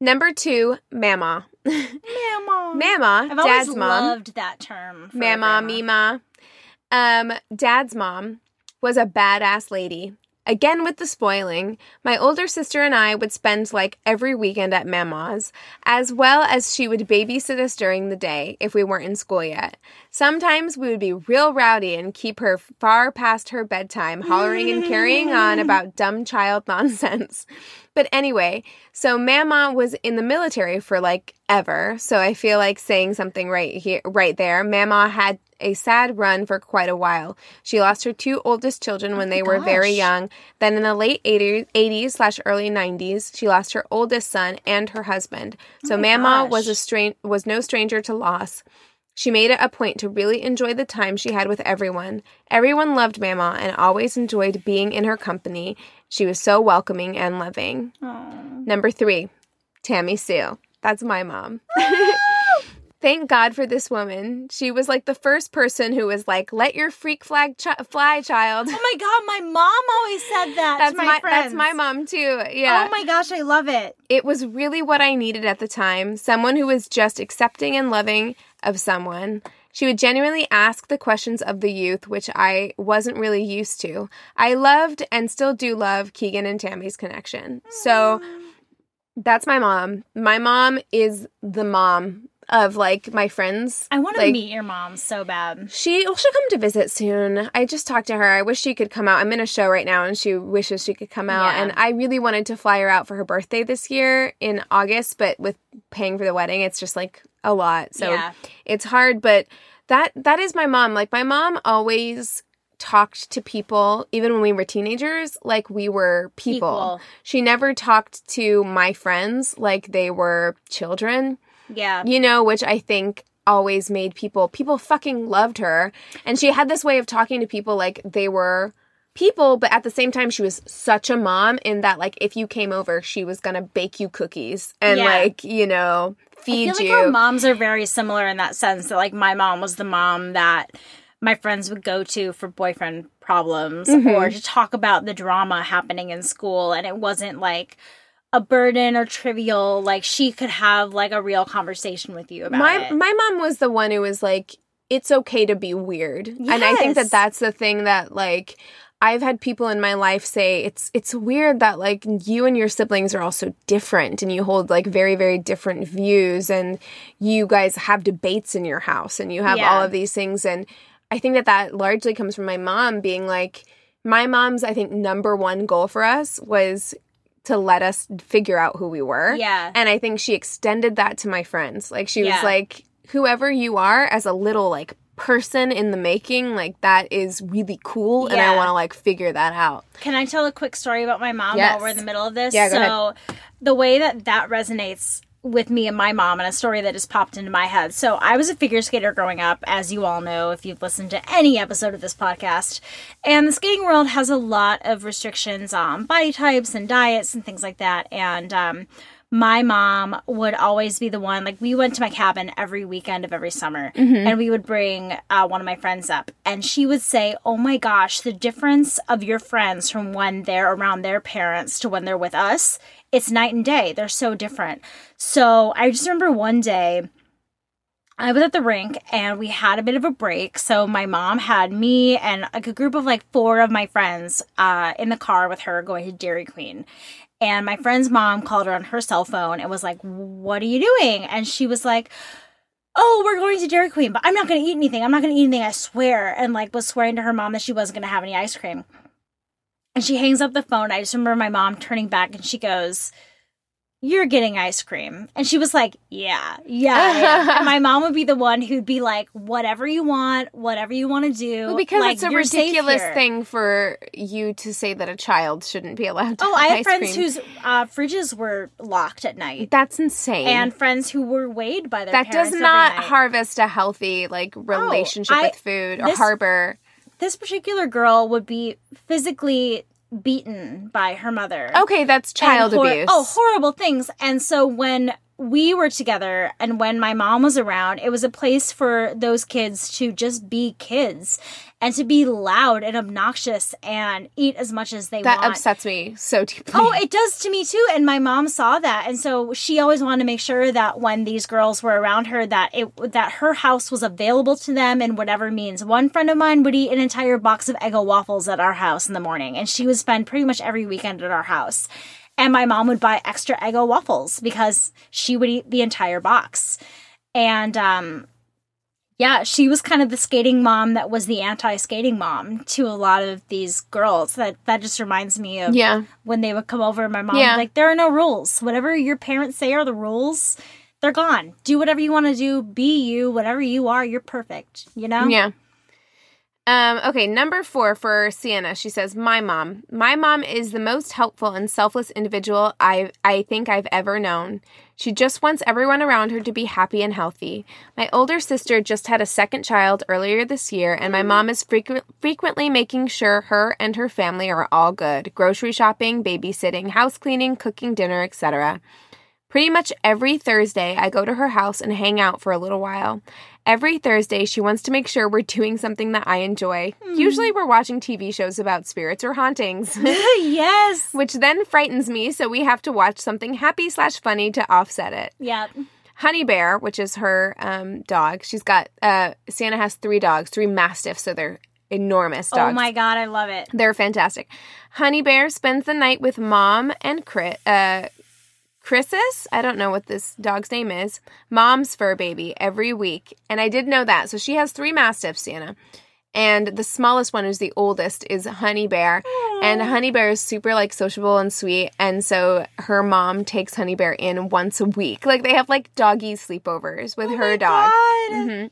Number two, Mama. Mama. (laughs) Mama, I've always Dad's mom. loved that term. Mama, grandma. Mima. Um, Dad's mom was a badass lady. Again with the spoiling, my older sister and I would spend like every weekend at Mama's, as well as she would babysit us during the day if we weren't in school yet. Sometimes we would be real rowdy and keep her far past her bedtime, hollering and carrying on mm. about dumb child (laughs) nonsense. But anyway, so Mama was in the military for like ever, so I feel like saying something right here, right there. Mama had a sad run for quite a while. She lost her two oldest children when they were very young. Then in the late 80s, 80s slash early 90s, she lost her oldest son and her husband. So Mama was a gosh. strain was no stranger to loss. She made it a point to really enjoy the time she had with everyone. Everyone loved Mama and always enjoyed being in her company. She was so welcoming and loving. Number three, Tammy Sue. That's my mom. (laughs) Thank God for this woman. She was like the first person who was like, "Let your freak flag chi- fly, child." Oh my god, my mom always said that That's to my, my that's my mom too. Yeah. Oh my gosh, I love it. it was really what I needed at the time. Someone who was just accepting and loving of someone. She would genuinely ask the questions of the youth, which I wasn't really used to. I loved and still do love Keegan and Tammy's connection. So that's my mom. My mom is the mom of like my friends. I want to Like, meet your mom so bad. She well, she'll come to visit soon. I just talked to her. I wish she could come out. I'm in a show right now, and she wishes she could come out. Yeah. And I really wanted to fly her out for her birthday this year in August, but with paying for the wedding, it's just like a lot. So Yeah. it's hard. But that that is my mom. Like my mom always talked to people even when we were teenagers like we were people. Equal. She never talked to my friends like they were children Yeah. you know, which I think always made people people fucking loved her. And she had this way of talking to people like they were people, but at the same time she was such a mom in that like if you came over, she was gonna bake you cookies and Yeah. like, you know, I feed feel like you. our moms are very similar in that sense that like my mom was the mom that my friends would go to for boyfriend problems Mm-hmm. or to talk about the drama happening in school and it wasn't like a burden or trivial like she could have like a real conversation with you about my it. my mom was the one who was like it's okay to be weird and i think that that's the thing that like i've had people in my life say it's it's weird that like you and your siblings are all so different and you hold like very very different views and you guys have debates in your house and you have Yeah. all of these things and i think that that largely comes from my mom being like my mom's i think number one goal for us was to let us figure out who we were Yeah. and I think she extended that to my friends. Like she Yeah. was like, whoever you are as a little like person in the making, like that is really cool. And I want to like figure that out. Can I tell a quick story about my mom Yes. while we're in the middle of this? Yeah, so the way that that resonates with me and my mom and a story that just popped into my head. So I was a figure skater growing up, as you all know if you've listened to any episode of this podcast. And the skating world has a lot of restrictions on body types and diets and things like that. And um my mom would always be the one like we went to my cabin every weekend of every summer and we would bring uh, one of my friends up and she would say oh my gosh the difference of your friends from when they're around their parents to when they're with us it's night and day they're so different so i just remember one day I was at the rink and we had a bit of a break. So my mom had me and like a group of like four of my friends uh, in the car with her going to Dairy Queen. And my friend's mom called her on her cell phone and was like, What are you doing? And she was like, Oh, we're going to Dairy Queen, but I'm not going to eat anything. I'm not going to eat anything, I swear. And like was swearing to her mom that she wasn't going to have any ice cream. And she hangs up the phone. I just remember my mom turning back and she goes, You're getting ice cream. And she was like, Yeah, yeah. (laughs) And my mom would be the one who'd be like, Whatever you want, whatever you want to do. Well, because like, it's a ridiculous thing for you to say that a child shouldn't be allowed to Oh, have I had ice friends cream. whose uh, fridges were locked at night. That's insane. And friends who were weighed by their that does not harvest a healthy like relationship I- with food or this- harbor. this particular girl would be physically beaten by her mother. Okay, that's child hor- abuse. Oh, horrible things. And so when we were together and when my mom was around, it was a place for those kids to just be kids and to be loud and obnoxious and eat as much as they that want. That upsets me so deeply. Oh, it does to me too. And my mom saw that, and so she always wanted to make sure that when these girls were around her, that it that her house was available to them in whatever means. One friend of mine would eat an entire box of Eggo waffles at our house in the morning, and she would spend pretty much every weekend at our house. And my mom would buy extra Eggo waffles because she would eat the entire box. And um, yeah, she was kind of the skating mom that was the anti-skating mom to a lot of these girls. That that just reminds me of yeah. when they would come over. My mom Yeah. like, there are no rules. Whatever your parents say are the rules, they're gone. Do whatever you want to do. Be you. Whatever you are, you're perfect. You know? Yeah. Um, okay, number four for Sienna. She says, My mom. My mom is the most helpful and selfless individual I I think I've ever known. She just wants everyone around her to be happy and healthy. My older sister just had a second child earlier this year, and my mom is frequent, frequently making sure her and her family are all good. Grocery shopping, babysitting, house cleaning, cooking dinner, etc. Pretty much every Thursday, I go to her house and hang out for a little while. Every Thursday, she wants to make sure we're doing something that I enjoy. Usually, we're watching TV shows about spirits or hauntings, (laughs) yes. (laughs) which then frightens me, so we have to watch something happy slash funny to offset it. Yeah. Honey Bear, which is her um, dog, she's got, uh, Sienna has three dogs, three mastiffs, so they're enormous dogs. Oh my god, I love it. They're fantastic. Honey Bear spends the night with mom and Chris, uh, Chris's. I don't know what this dog's name is. Mom's fur baby every week, and I did know that. So she has three mastiffs, Sienna, and the smallest one, who's the oldest, is Honey Bear. And Honey Bear is super like sociable and sweet, and so her mom takes Honey Bear in once a week. Like they have like doggy sleepovers with her dog. God.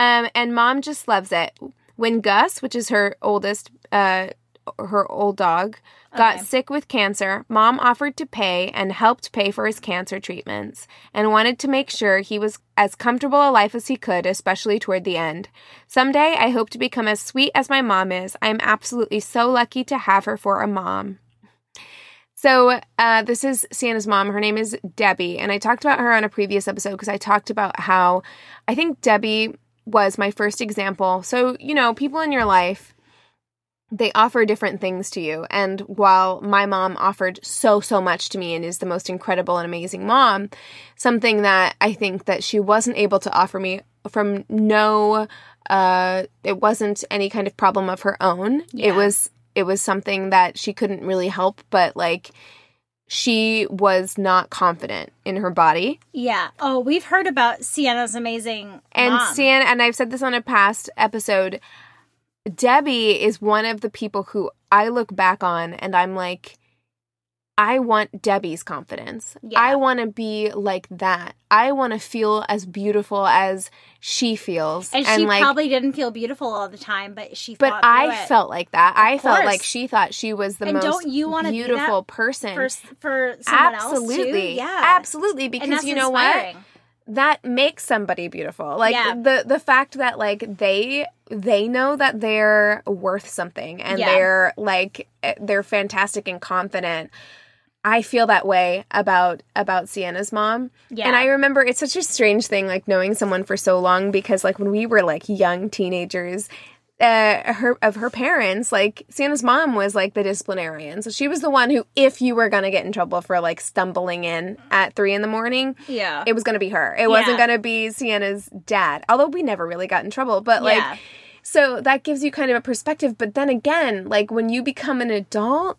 Um, and mom just loves it. When Gus, which is her oldest, uh, her old dog, got Okay. sick with cancer, mom offered to pay and helped pay for his cancer treatments and wanted to make sure he was as comfortable a life as he could, especially toward the end. Someday, I hope to become as sweet as my mom is. I am absolutely so lucky to have her for a mom. So, uh, this is Sienna's mom. Her name is Debbie. And I talked about her on a previous episode because I talked about how I think Debbie was my first example. So, you know, people in your life, they offer different things to you. And while my mom offered so, so much to me and is the most incredible and amazing mom, something that I think that she wasn't able to offer me from no, uh, it wasn't any kind of problem of her own. Yeah. It was, it was something that she couldn't really help, but like, she was not confident in her body. Yeah. Oh, we've heard about Sienna's amazing And mom. Sienna, and I've said this on a past episode, Debbie is one of the people who I look back on and I'm like, I want Debbie's confidence. Yeah. I want to be like that. I want to feel as beautiful as she feels. and she like, probably didn't feel beautiful all the time, but she. but I it. felt like that. I felt like she thought she was the And most don't you wanna be that beautiful person. for for someone else Absolutely. too. Yeah, Absolutely. Because you know what? that makes somebody beautiful like Yeah. the the fact that like they they know that they're worth something and Yeah. they're like eh, they're fantastic and confident i feel that way about about sienna's mom Yeah. and i remember it's such a strange thing like knowing someone for so long because like when we were like young teenagers uh, her of her parents, like Sienna's mom was like the disciplinarian, so she was the one who, if you were gonna get in trouble for like stumbling in at three in the morning, Yeah. it was to be her. It wasn't going to be Sienna's dad. Although we never really got in trouble, but like Yeah. So that gives you kind of a perspective, but then again, like when you become an adult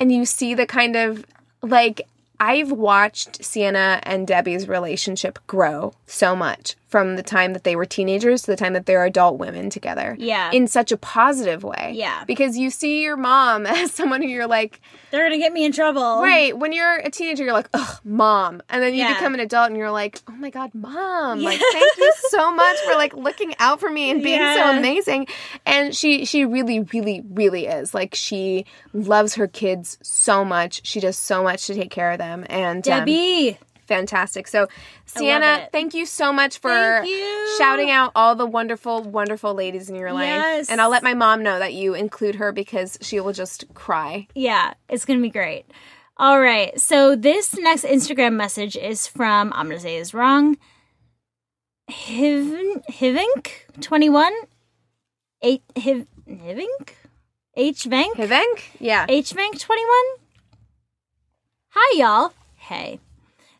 and you see the kind of like I've watched Sienna and Debbie's relationship grow so much from the time that they were teenagers to the time that they're adult women together. Yeah. In such a positive way. Yeah. Because you see your mom (laughs) as someone who you're like, They're gonna get me in trouble. Right. When you're a teenager, you're like, ugh, mom. And then you Yeah. become an adult and you're like, oh my God, mom. Like, thank you so (laughs) much for like looking out for me and being Yeah. so amazing. And she she really, really, really is. Like she loves her kids so much. She does so much to take care of them. And um, Debbie. Fantastic. So Sienna, thank you so much for shouting out all the wonderful, wonderful ladies in your life. Yes. And I'll let my mom know that you include her because she will just cry. Yeah, it's gonna be great. All right, so this next Instagram message is from I'm gonna say is wrong. Hiv Hivink twenty one, eight Hiv Hivink, H Vank Yeah. H Vank twenty one. Hi y'all. Hey.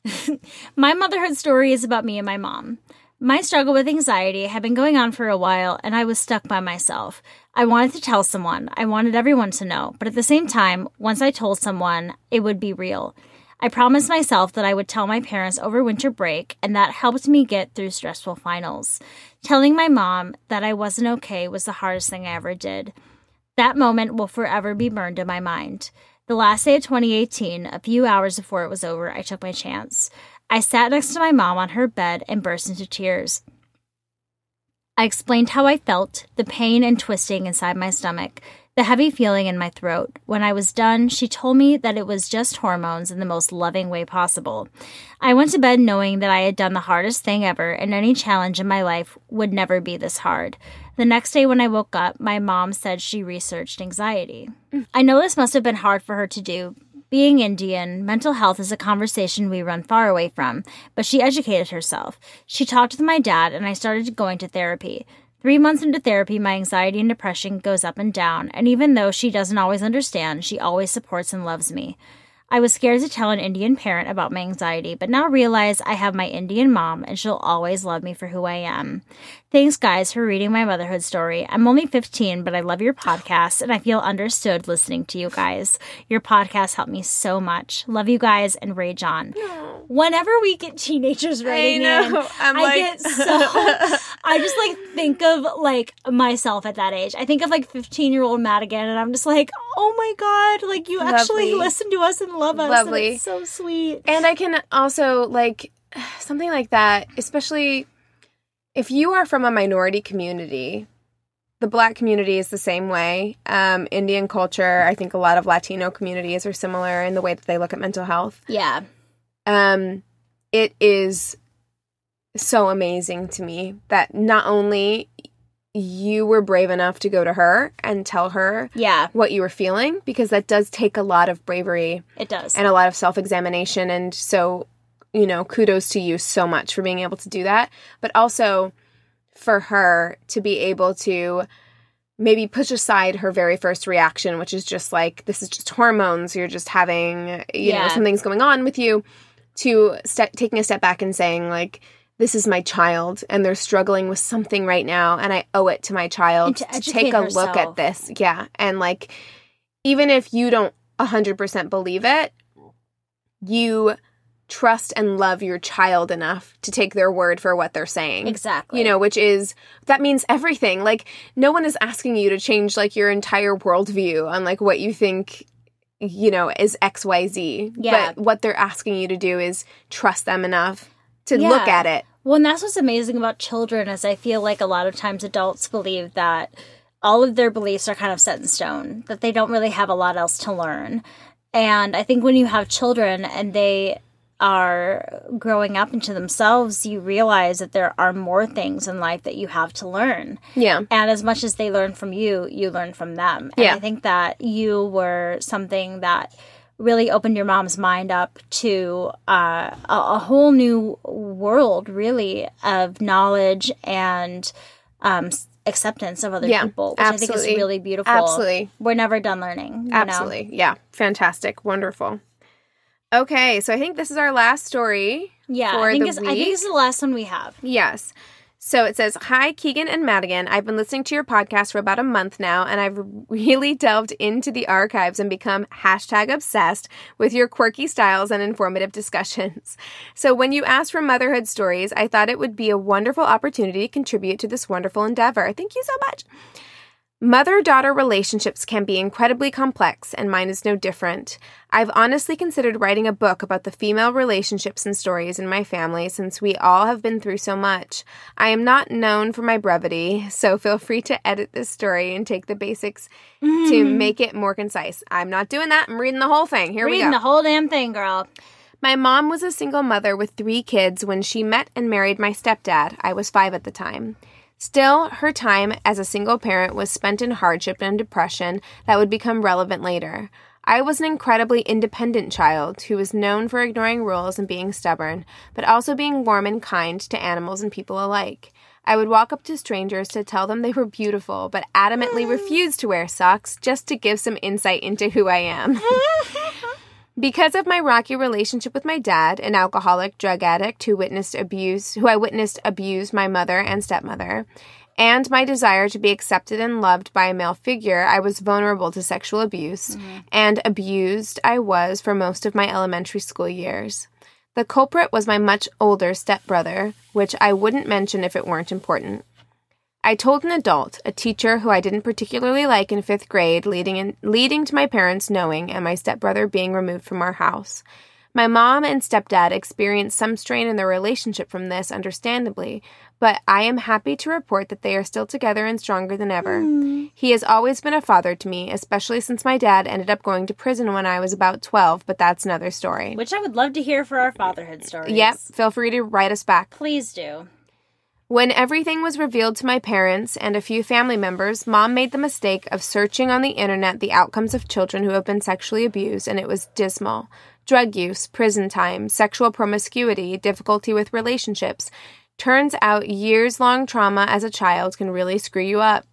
(laughs) my motherhood story is about me and my mom. My struggle with anxiety had been going on for a while, and I was stuck by myself. I wanted to tell someone, I wanted everyone to know, but at the same time, once I told someone, it would be real. I promised myself that I would tell my parents over winter break, and that helped me get through stressful finals. Telling my mom that I wasn't okay was the hardest thing I ever did. That moment will forever be burned in my mind. The last day of 2018, a few hours before it was over, I took my chance. I sat next to my mom on her bed and burst into tears. I explained how I felt, the pain and twisting inside my stomach, the heavy feeling in my throat. When I was done, she told me that it was just hormones in the most loving way possible. I went to bed knowing that I had done the hardest thing ever and any challenge in my life would never be this hard. The next day when I woke up, my mom said she researched anxiety. I know this must have been hard for her to do. Being Indian, mental health is a conversation we run far away from, but she educated herself. She talked with my dad, and I started going to therapy. Three months into therapy, my anxiety and depression goes up and down, and even though she doesn't always understand, she always supports and loves me. I was scared to tell an Indian parent about my anxiety, but now realize I have my Indian mom and she'll always love me for who I am. Thanks, guys, for reading my motherhood story. I'm only 15, but I love your podcast and I feel understood listening to you guys. Your podcast helped me so much. Love you guys and rage on. Whenever we get teenagers writing know. in, I'm I like- get so. (laughs) I just like think of like myself at that age. I think of like 15 year old Madigan, and I'm just like, oh my god, like you actually Lovely. listen to us and love us. Lovely. so sweet. And I can also like (sighs) something like that, especially if you are from a minority community. The black community is the same way. Um, Indian culture, I think a lot of Latino communities are similar in the way that they look at mental health. Yeah. Um, it is so amazing to me that not only you were brave enough to go to her and tell her Yeah, what you were feeling, because that does take a lot of bravery it does. and a lot of self examination. And so, you know, kudos to you so much for being able to do that. But also for her to be able to maybe push aside her very first reaction, which is just like, this is just hormones. You're just having, you Yeah. know, something's going on with you, to ste taking a step back and saying, like, this is my child and they're struggling with something right now and I owe it to my child to to, take a look at this. Yeah. And like even if you don't 100% believe it, you trust and love your child enough to take their word for what they're saying. Exactly. You know, which is that means everything. Like no one is asking you to change like your entire worldview on like what you think you know is XYZ. Yeah. But what they're asking you to do is trust them enough to look at it. Well, and that's what's amazing about children is I feel like a lot of times adults believe that all of their beliefs are kind of set in stone, that they don't really have a lot else to learn. And I think when you have children and they are growing up into themselves, you realize that there are more things in life that you have to learn. Yeah. And as much as they learn from you, you learn from them. And Yeah. I think that you were something that really opened your mom's mind up to uh, a, a whole new world, really, of knowledge and um, acceptance of other Yeah, people, which I think is really beautiful. Absolutely. We're never done learning. you know? Absolutely. Yeah. Fantastic. Wonderful. Okay, so I think this is our last story. Yeah. I think, I think this is the last one we have. Yes. So it says, Hi, Keegan and Madigan. I've been listening to your podcast for about a month now, and I've (laughs) really delved into the archives and become hashtag obsessed with your quirky styles and informative discussions. (laughs) So when you asked for motherhood stories, I thought it would be a wonderful opportunity to contribute to this wonderful endeavor. Thank you so much. Mother daughter relationships can be incredibly complex, and mine is no different. I've honestly considered writing a book about the female relationships and stories in my family since we all have been through so much. I am not known for my brevity, so feel free to edit this story and take the basics to mm. make it more concise. I'm not doing that. I'm reading the whole thing. Here we go. Reading the whole damn thing, girl. My mom was a single mother with three kids when she met and married my stepdad. I was five at the time. Still, her time as a single parent was spent in hardship and depression that would become relevant later. I was an incredibly independent child who was known for ignoring rules and being stubborn, but also being warm and kind to animals and people alike. I would walk up to strangers to tell them they were beautiful, but adamantly (laughs) refused to wear socks just to give some insight into who I am. (laughs) Because of my rocky relationship with my dad, an alcoholic drug addict who witnessed abuse, who I witnessed abuse my mother and stepmother, and my desire to be accepted and loved by a male figure, I was vulnerable to sexual abuse, mm-hmm. and abused I was for most of my elementary school years. The culprit was my much older stepbrother, which I wouldn't mention if it weren't important. I told an adult, a teacher who I didn't particularly like in fifth grade, leading in, leading to my parents knowing and my stepbrother being removed from our house. My mom and stepdad experienced some strain in their relationship from this, understandably, but I am happy to report that they are still together and stronger than ever. Hmm. He has always been a father to me, especially since my dad ended up going to prison when I was about 12, but that's another story. Which I would love to hear for our fatherhood stories. Yep, feel free to write us back. Please do. When everything was revealed to my parents and a few family members, mom made the mistake of searching on the internet the outcomes of children who have been sexually abused, and it was dismal. Drug use, prison time, sexual promiscuity, difficulty with relationships. Turns out years long trauma as a child can really screw you up.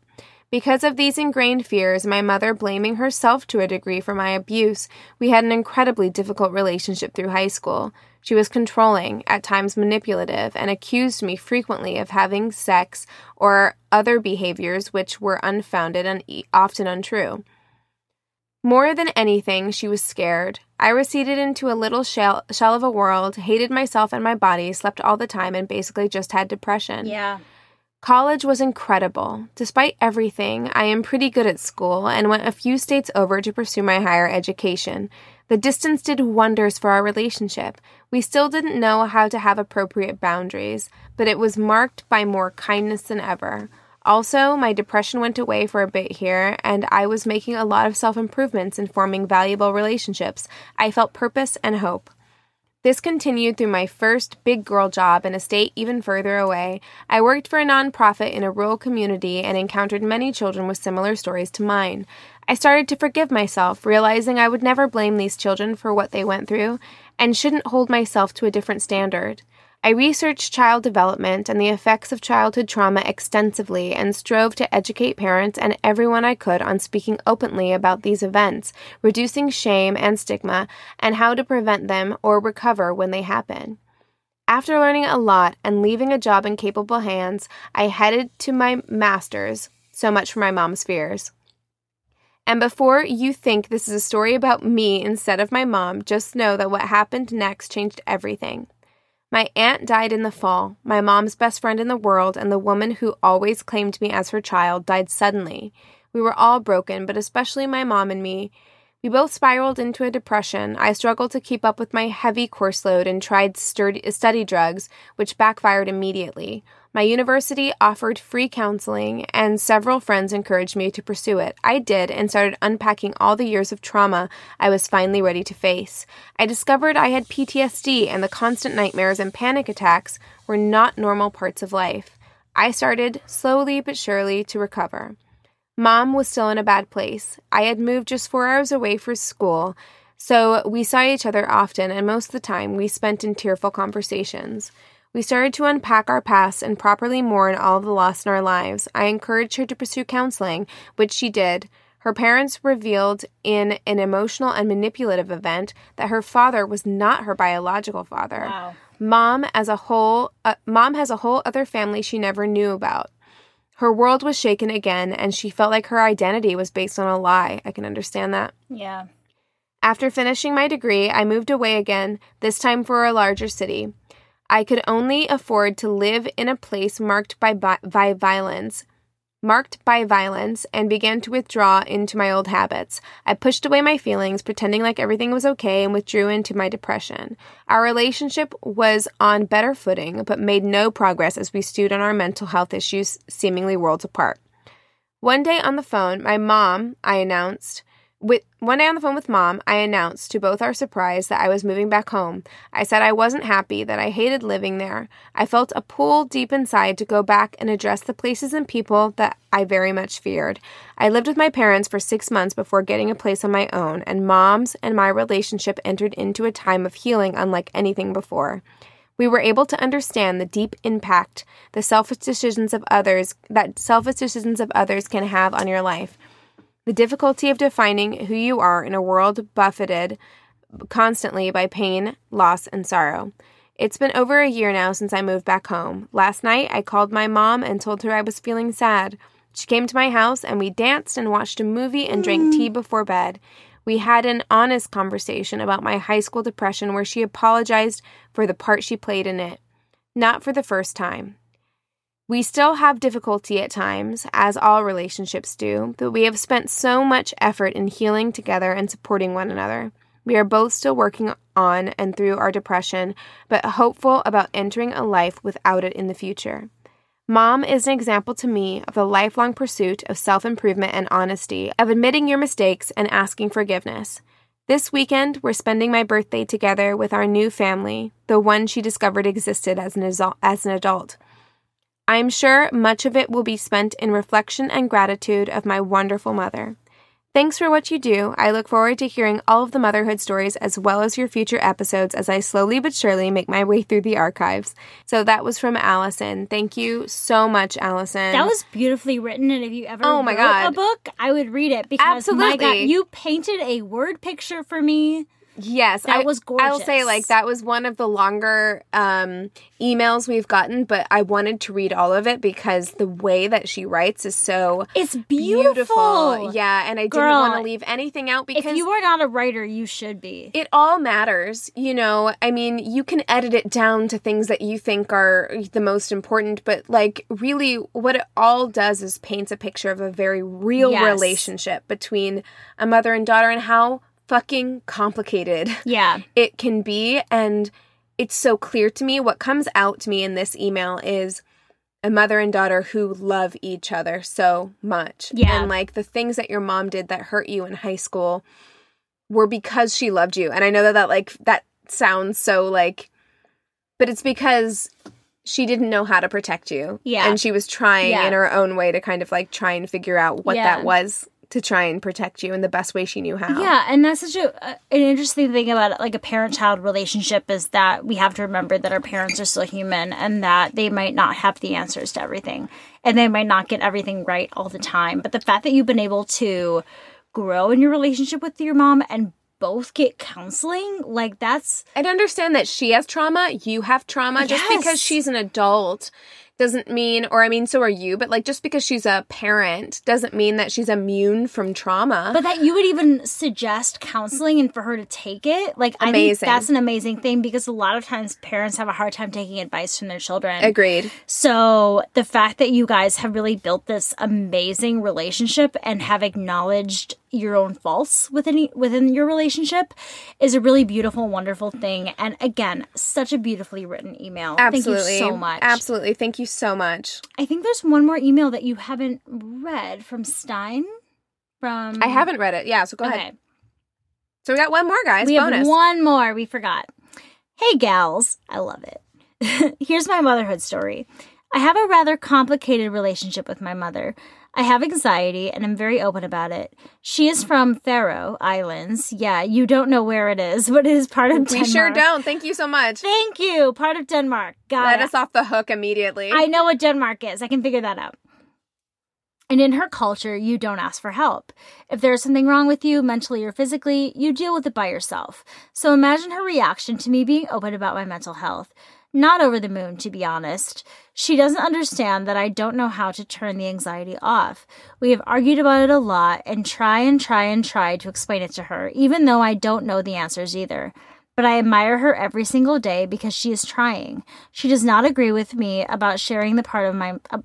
Because of these ingrained fears, my mother blaming herself to a degree for my abuse, we had an incredibly difficult relationship through high school. She was controlling, at times manipulative, and accused me frequently of having sex or other behaviors which were unfounded and often untrue. More than anything, she was scared. I receded into a little shell, shell of a world, hated myself and my body, slept all the time, and basically just had depression. Yeah. College was incredible. Despite everything, I am pretty good at school and went a few states over to pursue my higher education. The distance did wonders for our relationship. We still didn't know how to have appropriate boundaries, but it was marked by more kindness than ever. Also, my depression went away for a bit here, and I was making a lot of self improvements and forming valuable relationships. I felt purpose and hope. This continued through my first big girl job in a state even further away. I worked for a nonprofit in a rural community and encountered many children with similar stories to mine. I started to forgive myself, realizing I would never blame these children for what they went through and shouldn't hold myself to a different standard. I researched child development and the effects of childhood trauma extensively and strove to educate parents and everyone I could on speaking openly about these events, reducing shame and stigma, and how to prevent them or recover when they happen. After learning a lot and leaving a job in capable hands, I headed to my master's. So much for my mom's fears. And before you think this is a story about me instead of my mom, just know that what happened next changed everything. My aunt died in the fall. My mom's best friend in the world and the woman who always claimed me as her child died suddenly. We were all broken, but especially my mom and me. We both spiraled into a depression. I struggled to keep up with my heavy course load and tried study drugs, which backfired immediately. My university offered free counseling, and several friends encouraged me to pursue it. I did and started unpacking all the years of trauma I was finally ready to face. I discovered I had PTSD, and the constant nightmares and panic attacks were not normal parts of life. I started, slowly but surely, to recover. Mom was still in a bad place. I had moved just four hours away for school, so we saw each other often, and most of the time we spent in tearful conversations. We started to unpack our past and properly mourn all of the loss in our lives. I encouraged her to pursue counseling, which she did. Her parents revealed in an emotional and manipulative event that her father was not her biological father. Wow. Mom as a whole uh, mom has a whole other family she never knew about. Her world was shaken again and she felt like her identity was based on a lie. I can understand that. Yeah. After finishing my degree, I moved away again, this time for a larger city. I could only afford to live in a place marked by, by violence, marked by violence, and began to withdraw into my old habits. I pushed away my feelings, pretending like everything was okay, and withdrew into my depression. Our relationship was on better footing, but made no progress as we stewed on our mental health issues, seemingly worlds apart. One day on the phone, my mom, I announced, with one day on the phone with mom, I announced to both our surprise that I was moving back home. I said I wasn't happy, that I hated living there. I felt a pull deep inside to go back and address the places and people that I very much feared. I lived with my parents for six months before getting a place on my own, and mom's and my relationship entered into a time of healing unlike anything before. We were able to understand the deep impact the selfish decisions of others that selfish decisions of others can have on your life. The difficulty of defining who you are in a world buffeted constantly by pain, loss, and sorrow. It's been over a year now since I moved back home. Last night, I called my mom and told her I was feeling sad. She came to my house and we danced and watched a movie and drank tea mm. before bed. We had an honest conversation about my high school depression where she apologized for the part she played in it. Not for the first time. We still have difficulty at times, as all relationships do, but we have spent so much effort in healing together and supporting one another. We are both still working on and through our depression, but hopeful about entering a life without it in the future. Mom is an example to me of the lifelong pursuit of self improvement and honesty, of admitting your mistakes and asking forgiveness. This weekend, we're spending my birthday together with our new family, the one she discovered existed as an, as an adult. I am sure much of it will be spent in reflection and gratitude of my wonderful mother. Thanks for what you do. I look forward to hearing all of the motherhood stories as well as your future episodes as I slowly but surely make my way through the archives. So that was from Allison. Thank you so much, Allison. That was beautifully written, and if you ever Oh my wrote God. a book, I would read it because my God, Absolutely. you painted a word picture for me. Yes, That I, was I'll say like that was one of the longer um, emails we've gotten, but I wanted to read all of it because the way that she writes is so It's beautiful. Yeah, and I didn't want to leave anything out because If you are not a writer, you should be. it all matters. You know, I mean, you can edit it down to things that you think are the most important, but like really what it all does is paints a picture of a very real Yes. relationship between a mother and daughter and how fucking complicated Yeah. (laughs) it can be and it's so clear to me what comes out to me in this email is a mother and daughter who love each other so much Yeah. and like the things that your mom did that hurt you in high school were because she loved you and i know that that like that sounds so like but it's because she didn't know how to protect you Yeah. and she was trying Yeah. in her own way to kind of like try and figure out what Yeah. that was to try and protect you in the best way she knew how. Yeah, and that's such a, an interesting thing about like a parent-child relationship is that we have to remember that our parents are still human and that they might not have the answers to everything and they might not get everything right all the time. But the fact that you've been able to grow in your relationship with your mom and both get counseling, like that's And understand that she has trauma, you have trauma. Just because she's an adult doesn't mean, or I mean, so are you, but like just because she's a parent doesn't mean that she's immune from trauma. But that you would even suggest counseling and for her to take it, like I think that's an amazing thing because a lot of times parents have a hard time taking advice from their children. Agreed. So the fact that you guys have really built this amazing relationship and have acknowledged your own faults within within your relationship is a really beautiful, wonderful thing. And again, such a beautifully written email. Absolutely. Thank you so much. Absolutely. Thank you so much. I think there's one more email that you haven't read from Stein. From I haven't read it. Yeah, so go Okay. ahead. So we got one more, guys. we Bonus. have one more. We forgot. Hey, gals. I love it. (laughs) Here's my motherhood story. I have a rather complicated relationship with my mother. I have anxiety and I'm very open about it. She is from Faroe Islands. Yeah, you don't know where it is, (laughs) but it is part of we Denmark. We sure don't. Thank you so much. Thank you. Part of Denmark. Got Let it. us off the hook immediately. I know what Denmark is. I can figure that out. And in her culture, you don't ask for help. If there's something wrong with you, mentally or physically, you deal with it by yourself. So imagine her reaction to me being open about my mental health. Not over the moon, to be honest. She doesn't understand that I don't know how to turn the anxiety off. We have argued about it a lot and try and try and try to explain it to her, even though I don't know the answers either but I admire her every single day because she is trying. She does not agree with me about sharing the part of my. Uh,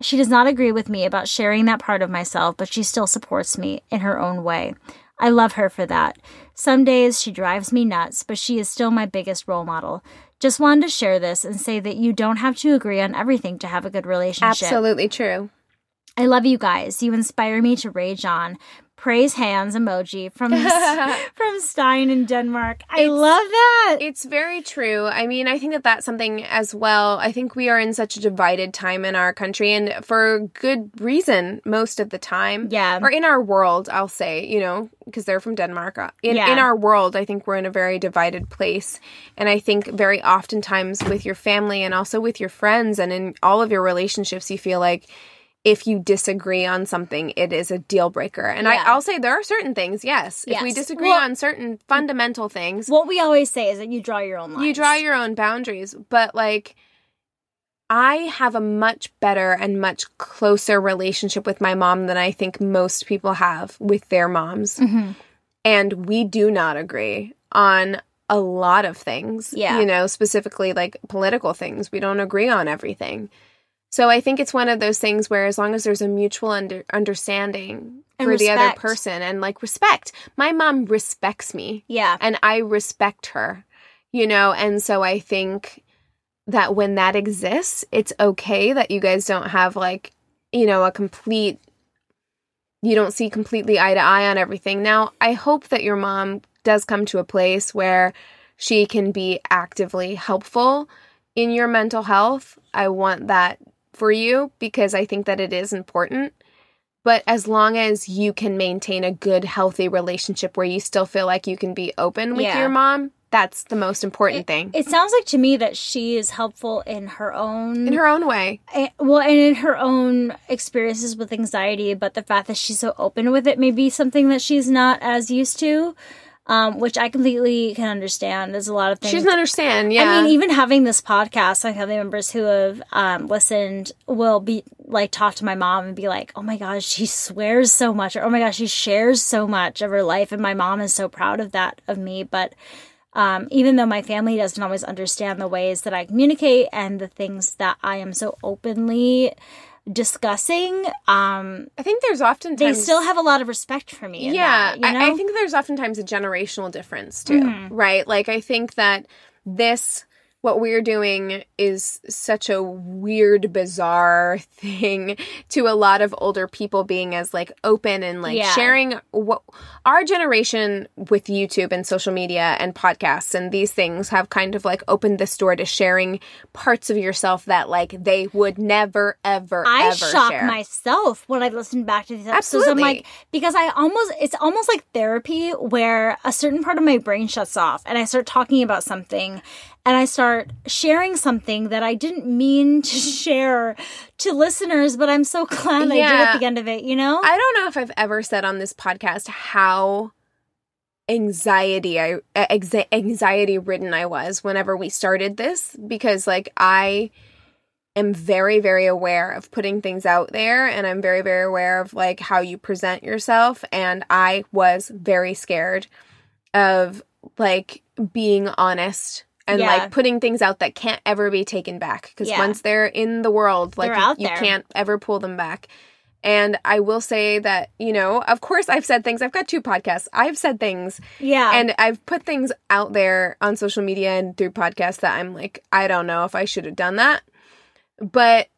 she does not agree with me about sharing that part of myself, but she still supports me in her own way. I love her for that. Some days she drives me nuts, but she is still my biggest role model. Just wanted to share this and say that you don't have to agree on everything to have a good relationship. Absolutely true. I love you guys. You inspire me to rage on. Praise hands emoji from (laughs) from Stein in Denmark. I It's- love that. It's very true. I mean, I think that that's something as well. I think we are in such a divided time in our country and for good reason most of the time. Yeah. Or in our world, I'll say, you know, because they're from Denmark. Uh, In, Yeah. in our world, I think we're in a very divided place. And I think very oftentimes with your family and also with your friends and in all of your relationships, you feel like if you disagree on something, it is a deal breaker. And Yeah. I, I'll say there are certain things, yes. If we disagree Well- on certain fundamental things, what we always say is that you draw your own lines. you draw your own boundaries but like i have a much better and much closer relationship with my mom than i think most people have with their moms Mhm. and we do not agree on a lot of things Yeah. you know specifically like political things we don't agree on everything so i think it's one of those things where as long as there's a mutual under- understanding And for the other person and like respect my mom respects me Yeah. and I respect her, you know, and so I think that when that exists, it's okay that you guys don't have like, you know, a complete you don't see completely eye to eye on everything. Now, I hope that your mom does come to a place where she can be actively helpful in your mental health. I want that for you because I think that it is important. But as long as you can maintain a good, healthy relationship where you still feel like you can be open with Yeah. your mom, that's the most important thing. It sounds like to me that she is helpful in her own in her own way. eh, well and in her own experiences with anxiety, but the fact that she's so open with it may be something that she's not as used to. Um, which I completely can understand. There's a lot of things She doesn't understand. Yeah. I mean, even having this podcast, I have the members who have um, listened will be like talk to my mom and be like, "Oh my gosh, she swears so much," or "Oh my gosh, she shares so much of her life," and my mom is so proud of that of me. But um, even though my family doesn't always understand the ways that I communicate and the things that I am so openly discussing, um, I think there's often they still have a lot of respect for me. yeah that, you know? I, I think there's oftentimes a generational difference too Mhm. right like i think that this what we're doing is such a weird, bizarre (laughs) thing to a lot of older people being as like open and like Yeah. sharing what our generation with YouTube and social media and podcasts and these things have kind of like opened this door to sharing parts of yourself that like they would never, ever, I ever shock share. myself when I listen back to these episodes. I'm like, because I almost, it's almost like therapy where a certain part of my brain shuts off and I start talking about something and I start sharing something that I didn't mean to (laughs) share to listeners, but I'm so (laughs) glad I did at the end of it, you know? I don't know if I've ever said on this podcast how anxiety I anxiety ridden I was whenever we started this because like I am very very aware of putting things out there and I'm very very aware of like how you present yourself and I was very scared of like being honest and Yeah. like putting things out that can't ever be taken back because Yeah. once they're in the world like you, you can't ever pull them back and I will say that, you know, of course I've said things. I've got two podcasts. I've said things yeah. and I've put things out there on social media and through podcasts that I'm like, I don't know if I should have done that. But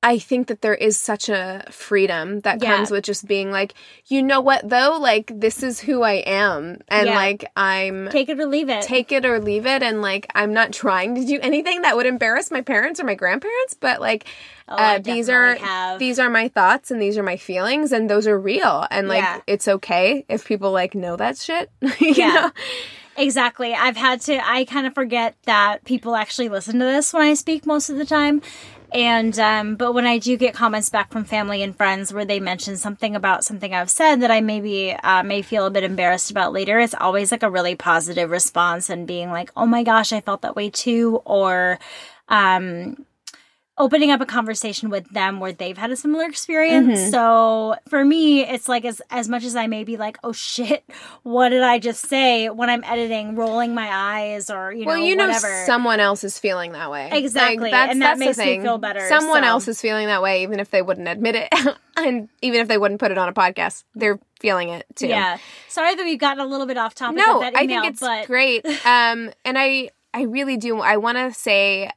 I think that there is such a freedom that Yeah. comes with just being like, you know what though? Like this is who I am. And Yeah. like I'm Take it or leave it. take it or leave it and like I'm not trying to do anything that would embarrass my parents or my grandparents, but like Oh, uh, these are have. these are my thoughts and these are my feelings and those are real and like Yeah. it's okay if people like know that shit. (laughs) you Yeah. know? Exactly. I've had to, I kind of forget that people actually listen to this when I speak most of the time. And, um, but when I do get comments back from family and friends where they mention something about something I've said that I maybe, uh, may feel a bit embarrassed about later, it's always like a really positive response and being like, oh my gosh, I felt that way too. Or, um, opening up a conversation with them where they've had a similar experience. Mm-hmm. So for me, it's like as as much as I may be like, oh shit, (laughs) what did I just say when I'm editing, rolling my eyes or you Well, know you know whatever. someone else is feeling that way. Exactly, that's, and that that's makes me feel better, Someone so- else is feeling that way even if they wouldn't admit it. (laughs) and even if they wouldn't put it on a podcast, they're feeling it too. yeah. Sorry that we've gotten a little bit off topic. no of that i think it's but great (laughs) um and i i really do i want to say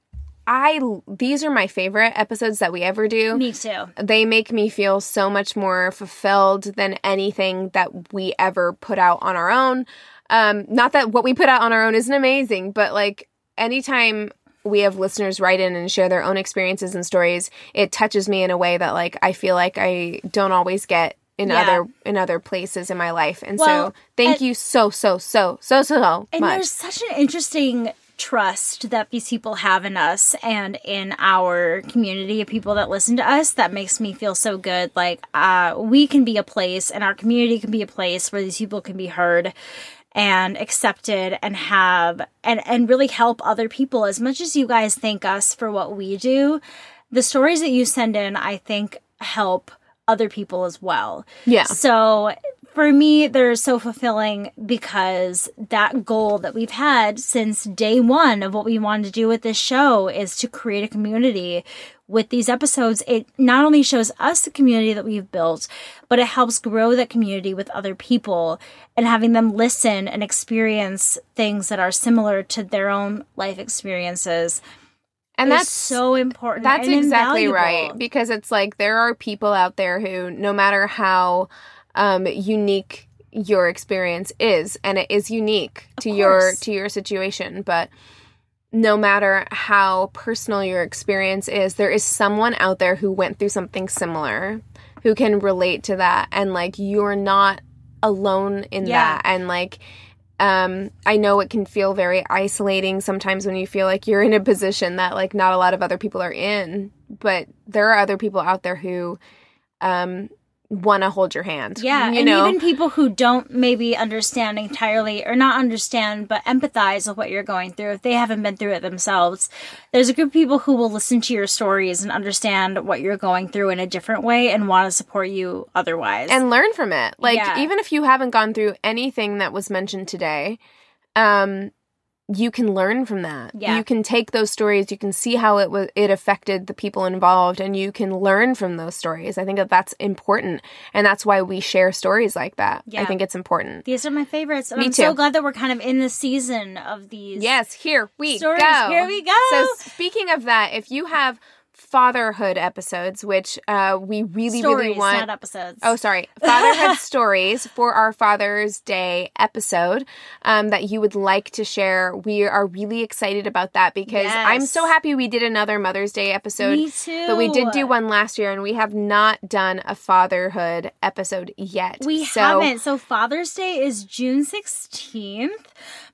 i these are my favorite episodes that we ever do me too. they make me feel so much more fulfilled than anything that we ever put out on our own um not that what we put out on our own isn't amazing but like anytime we have listeners write in and share their own experiences and stories it touches me in a way that like i feel like i don't always get in Yeah. other in other places in my life and Well, so thank and- you so so so so so And much there's such an interesting trust that these people have in us and in our community of people that listen to us that makes me feel so good. Like, uh, we can be a place and our community can be a place where these people can be heard and accepted and have and and really help other people as much as you guys thank us for what we do the stories that you send in i think help other people as well Yeah. so for me, they're so fulfilling because that goal that we've had since day one of what we wanted to do with this show is to create a community with these episodes. It not only shows us the community that we've built, but it helps grow that community with other people and having them listen and experience things that are similar to their own life experiences. and that's so important. That's exactly invaluable. right because it's like there are people out there who no matter how um unique your experience is and it is unique to your to your situation but no matter how personal your experience is there is someone out there who went through something similar who can relate to that and like you're not alone in Yeah. that and like um i know it can feel very isolating sometimes when you feel like you're in a position that like not a lot of other people are in but there are other people out there who um want to hold your hand Yeah, you and know even people who don't maybe understand entirely or not understand but empathize with what you're going through if they haven't been through it themselves. There's a group of people who will listen to your stories and understand what you're going through in a different way and want to support you otherwise. and learn from it. Like Yeah. even if you haven't gone through anything that was mentioned today, um you can learn from that. Yeah. You can take those stories, you can see how it was it affected the people involved and you can learn from those stories. I think that that's important and that's why we share stories like that. Yeah. I think it's important. These are my favorites. And Me I'm so glad that we're kind of in the season of these. Yes, here we Stories. go. Here we go. So speaking of that, if you have fatherhood episodes, which uh, we really, Stories, really want not episodes. Oh, sorry. (laughs) Fatherhood stories for our Father's Day episode um, that you would like to share. We are really excited about that because I'm so happy we did another Mother's Day episode. Me too. But we did do one last year and we have not done a fatherhood episode yet. We so, haven't. So Father's Day is June 16th,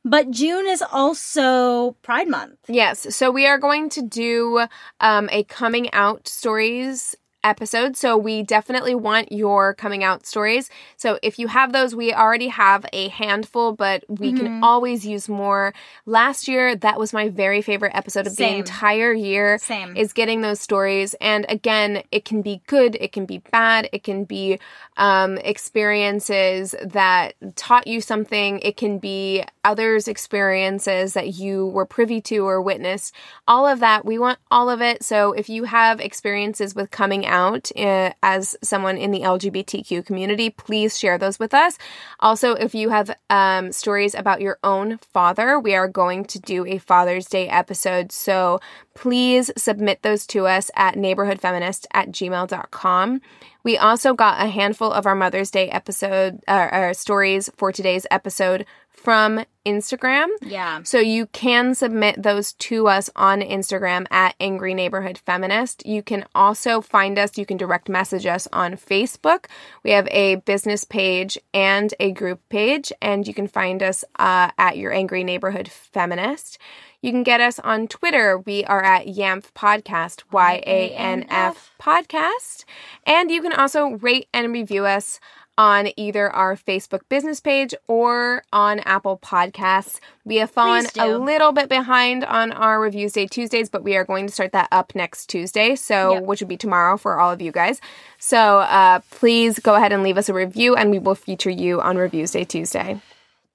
but June is also Pride Month. Yes. So we are going to do um, a coming out stories episode. So we definitely want your coming out stories. So if you have those, we already have a handful, but we Mm-hmm. can always use more. Last year, that was my very favorite episode of the entire year. Same. Is getting those stories. And again, it can be good, it can be bad, it can be um, experiences that taught you something, it can be others' experiences that you were privy to or witnessed. All of that, we want all of it. So if you have experiences with coming out uh, as someone in the LGBTQ community, please share those with us. Also, if you have um, stories about your own father, we are going to do a Father's Day episode. So please submit those to us at neighborhoodfeminist at gmail.com. We also got a handful of our Mother's Day episode, uh, stories for today's episode from Instagram. Yeah. So you can submit those to us on Instagram at Angry Neighborhood Feminist. You can also find us, you can direct message us on Facebook. We have a business page and a group page, and you can find us uh, at Your Angry Neighborhood Feminist. You can get us on Twitter. We are at YANF Podcast, Y A N F Podcast. And you can also rate and review us on either our Facebook business page or on Apple Podcasts. We have fallen a little bit behind on our Reviews Day Tuesdays, but we are going to start that up next Tuesday, so Yep. which would be tomorrow for all of you guys. So uh, please go ahead and leave us a review, and we will feature you on Reviews Day Tuesday.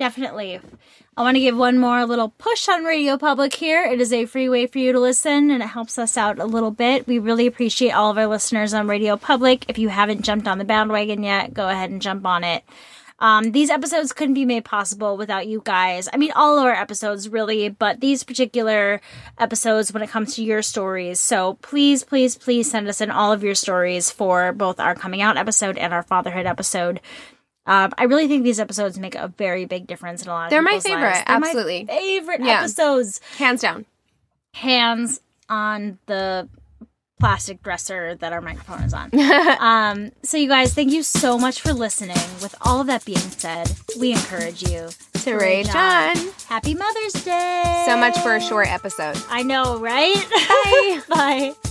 Definitely. I want to give one more little push on Radio Public here. It is a free way for you to listen and it helps us out a little bit. We really appreciate all of our listeners on Radio Public. If you haven't jumped on the bandwagon yet, go ahead and jump on it. Um, these episodes couldn't be made possible without you guys. I mean, all of our episodes really, but these particular episodes when it comes to your stories. So please, please, please send us in all of your stories for both our coming out episode and our fatherhood episode. Um, I really think these episodes make a very big difference in a lot of They're my favorite, lives. They're my absolutely. favorite Yeah. episodes. Hands down. Hands on the plastic dresser that our microphone is on. (laughs) um, so, you guys, thank you so much for listening. With all of that being said, we encourage you To rage on. Happy Mother's Day. So much for a short episode. I know, right? Bye. (laughs) Bye.